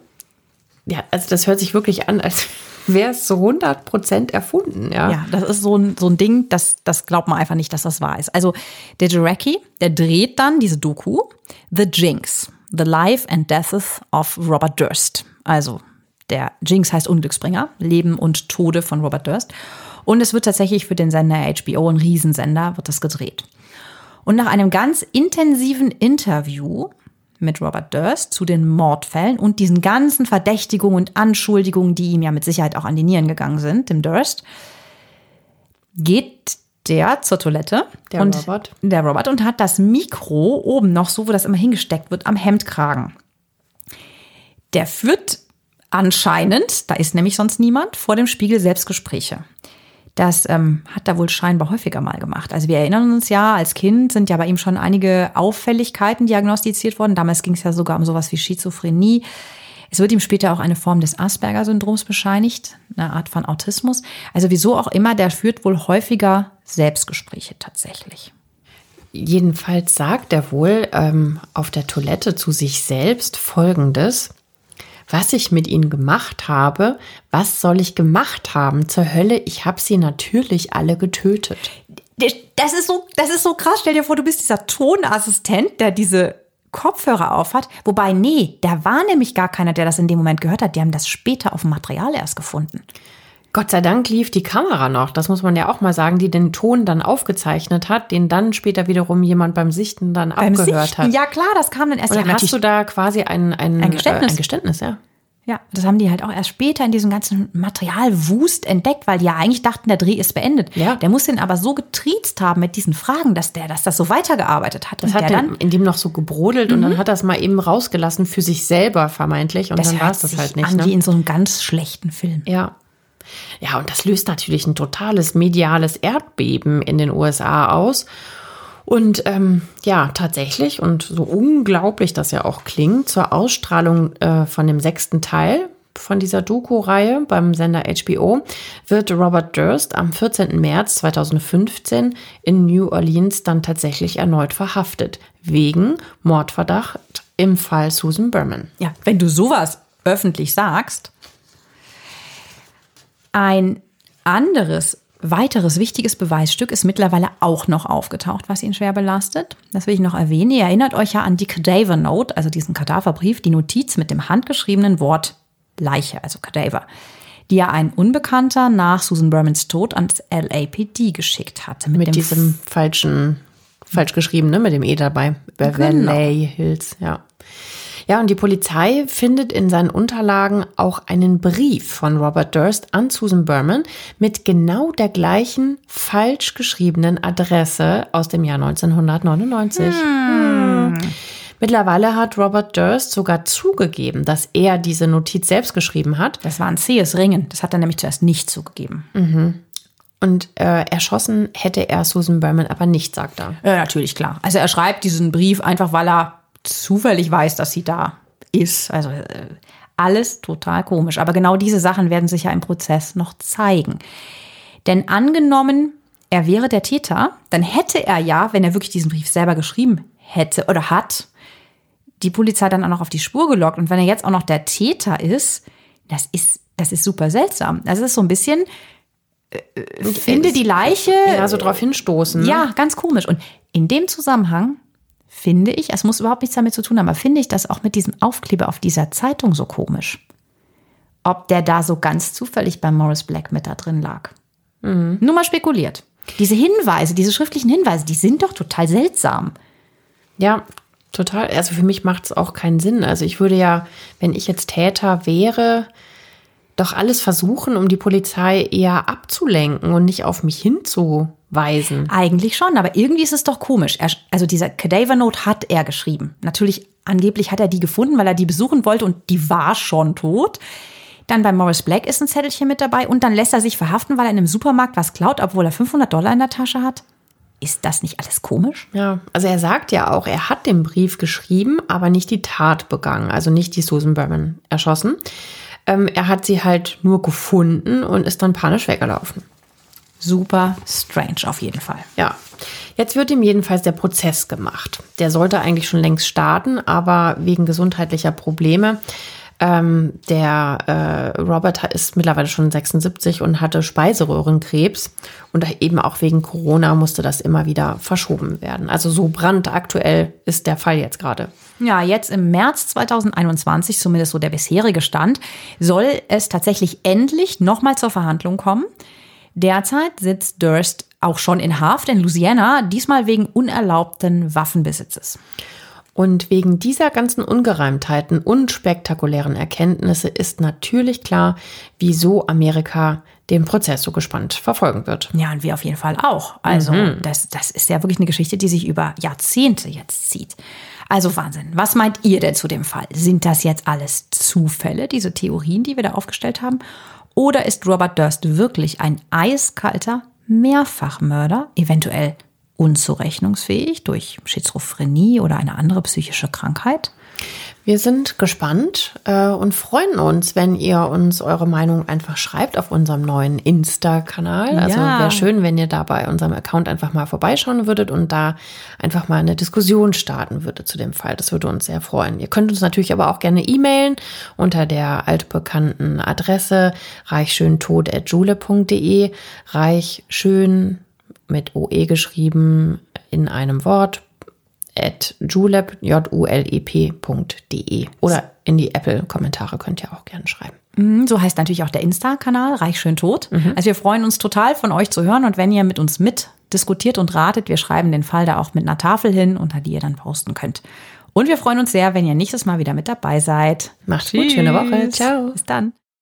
Ja, also das hört sich wirklich an, als wäre es zu 100 Prozent erfunden. Ja. Ja, das ist so ein, so ein Ding, das, das glaubt man einfach nicht, dass das wahr ist. Also der Jarecki, der dreht dann diese Doku The Jinx, The Life and Deaths of Robert Durst. Also der Jinx heißt Unglücksbringer, Leben und Tode von Robert Durst. Und es wird tatsächlich für den Sender HBO, ein Riesensender, wird das gedreht. Und nach einem ganz intensiven Interview mit Robert Durst zu den Mordfällen und diesen ganzen Verdächtigungen und Anschuldigungen, die ihm ja mit Sicherheit auch an die Nieren gegangen sind, dem Durst, geht der zur Toilette. Der und, Robert. Der Robert und hat das Mikro oben noch so, wo das immer hingesteckt wird, am Hemdkragen. Der führt anscheinend, da ist nämlich sonst niemand, vor dem Spiegel Selbstgespräche. Das ähm, hat er wohl scheinbar häufiger mal gemacht. Also wir erinnern uns ja, als Kind sind ja bei ihm schon einige Auffälligkeiten diagnostiziert worden. Damals ging es ja sogar um sowas wie Schizophrenie. Es wird ihm später auch eine Form des Asperger-Syndroms bescheinigt, eine Art von Autismus. Also wieso auch immer, der führt wohl häufiger Selbstgespräche tatsächlich. Jedenfalls sagt er wohl ähm, auf der Toilette zu sich selbst Folgendes. Was ich mit ihnen gemacht habe, was soll ich gemacht haben? Zur Hölle, ich habe sie natürlich alle getötet. Das ist so, das ist so krass. Stell dir vor, du bist dieser Tonassistent, der diese Kopfhörer aufhat. Wobei, nee, da war nämlich gar keiner, der das in dem Moment gehört hat. Die haben das später auf dem Material erst gefunden. Gott sei Dank lief die Kamera noch, das muss man ja auch mal sagen, die den Ton dann aufgezeichnet hat, den dann später wiederum jemand beim Sichten dann Beim abgehört Sichten, hat. ja klar, das kam dann erst. Und Die dann haben hast du da quasi ein, ein, Ein Geständnis. Äh, ein Geständnis, ja. Ja, das haben die halt auch erst später in diesem ganzen Materialwust entdeckt, weil die ja eigentlich dachten, der Dreh ist beendet. Ja. Der muss den aber so getriezt haben mit diesen Fragen, dass der, dass das so weitergearbeitet hat. Das und hat der dann in dem noch so gebrodelt und dann hat das mal eben rausgelassen für sich selber vermeintlich und das dann war es das halt nicht. an Ne? wie in so einem ganz schlechten Film. Ja. Ja, und das löst natürlich ein totales mediales Erdbeben in den USA aus. Und ähm, ja, tatsächlich, und so unglaublich das ja auch klingt, zur Ausstrahlung äh, von dem sechsten Teil von dieser Doku-Reihe beim Sender HBO wird Robert Durst am 14. März 2015 in New Orleans dann tatsächlich erneut verhaftet, wegen Mordverdacht im Fall Susan Berman. Ja, wenn du sowas öffentlich sagst, ein anderes, weiteres wichtiges Beweisstück ist mittlerweile auch noch aufgetaucht, was ihn schwer belastet. Das will ich noch erwähnen. Ihr erinnert euch ja an die Cadaver Note, also diesen Kadaverbrief, die Notiz mit dem handgeschriebenen Wort Leiche, also Cadaver, die ja ein Unbekannter nach Susan Bermans Tod ans LAPD geschickt hatte. Mit dem diesem falschen, falsch geschrieben, ne, mit dem E dabei. Beverly Hills, ja. Ja, und die Polizei findet in seinen Unterlagen auch einen Brief von Robert Durst an Susan Berman mit genau der gleichen falsch geschriebenen Adresse aus dem Jahr 1999. Hm. Mittlerweile hat Robert Durst sogar zugegeben, dass er diese Notiz selbst geschrieben hat. Das war ein zähes Ringen. Das hat er nämlich zuerst nicht zugegeben. Und äh, erschossen hätte er Susan Berman aber nicht, sagt er. Ja, natürlich, klar. Also er schreibt diesen Brief einfach, weil er zufällig weiß, dass sie da ist. Also äh, alles total komisch. Aber genau diese Sachen werden sich ja im Prozess noch zeigen. Denn angenommen, er wäre der Täter, dann hätte er ja, wenn er wirklich diesen Brief selber geschrieben hätte oder hat, die Polizei dann auch noch auf die Spur gelockt. Und wenn er jetzt auch noch der Täter ist, das ist, das ist super seltsam. Das ist so ein bisschen, äh, finde die Leiche. Ja, so drauf hinstoßen. ne? Ja, ganz komisch. Und in dem Zusammenhang finde ich, es muss überhaupt nichts damit zu tun haben, aber finde ich das auch mit diesem Aufkleber auf dieser Zeitung so komisch. Ob der da so ganz zufällig bei Morris Black mit da drin lag. Nur mal spekuliert. Diese Hinweise, diese schriftlichen Hinweise, die sind doch total seltsam. Ja, total. Also für mich macht es auch keinen Sinn. Also ich würde ja, wenn ich jetzt Täter wäre, doch alles versuchen, um die Polizei eher abzulenken und nicht auf mich hinzuweisen. Eigentlich schon, aber irgendwie ist es doch komisch. Er, also dieser Cadaver Note hat er geschrieben. Natürlich, angeblich hat er die gefunden, weil er die besuchen wollte und die war schon tot. Dann bei Morris Black ist ein Zettelchen mit dabei und dann lässt er sich verhaften, weil er in einem Supermarkt was klaut, obwohl er 500 Dollar in der Tasche hat. Ist das nicht alles komisch? Ja, also er sagt ja auch, er hat den Brief geschrieben, aber nicht die Tat begangen, also nicht die Susan Berman erschossen. Ähm, er hat sie halt nur gefunden und ist dann panisch weggelaufen. Super strange auf jeden Fall. Ja, jetzt wird ihm jedenfalls der Prozess gemacht. Der sollte eigentlich schon längst starten, aber wegen gesundheitlicher Probleme. Ähm, der äh, Robert ist mittlerweile schon 76 und hatte Speiseröhrenkrebs und eben auch wegen Corona musste das immer wieder verschoben werden. Also so brandaktuell ist der Fall jetzt gerade. Ja, jetzt im März 2021, zumindest so der bisherige Stand, soll es tatsächlich endlich nochmal zur Verhandlung kommen. Derzeit sitzt Durst auch schon in Haft in Louisiana, diesmal wegen unerlaubten Waffenbesitzes. Und wegen dieser ganzen Ungereimtheiten und spektakulären Erkenntnisse ist natürlich klar, wieso Amerika den Prozess so gespannt verfolgen wird. Ja, und wir auf jeden Fall auch. Also, das, das ist ja wirklich eine Geschichte, die sich über Jahrzehnte jetzt zieht. Also Wahnsinn. Was meint ihr denn zu dem Fall? Sind das jetzt alles Zufälle, diese Theorien, die wir da aufgestellt haben? Oder ist Robert Durst wirklich ein eiskalter Mehrfachmörder, eventuell unzurechnungsfähig durch Schizophrenie oder eine andere psychische Krankheit? Wir sind gespannt äh, und freuen uns, wenn ihr uns eure Meinung einfach schreibt auf unserem neuen Insta-Kanal. Also Ja. wäre schön, wenn ihr da bei unserem Account einfach mal vorbeischauen würdet und da einfach mal eine Diskussion starten würdet zu dem Fall. Das würde uns sehr freuen. Ihr könnt uns natürlich aber auch gerne e-mailen unter der altbekannten Adresse reichschöntod.jule.de. Reichschön mit OE geschrieben in einem Wort at julep, J-U-L-E-P.de oder in die Apple-Kommentare könnt ihr auch gerne schreiben. Mhm, So heißt natürlich auch der Insta-Kanal, Reich schön tot. Also wir freuen uns total von euch zu hören und wenn ihr mit uns mit diskutiert und ratet, wir schreiben den Fall da auch mit einer Tafel hin, unter die ihr dann posten könnt. Und wir freuen uns sehr, wenn ihr nächstes Mal wieder mit dabei seid. Macht's gut, schöne Woche. Ciao. Bis dann.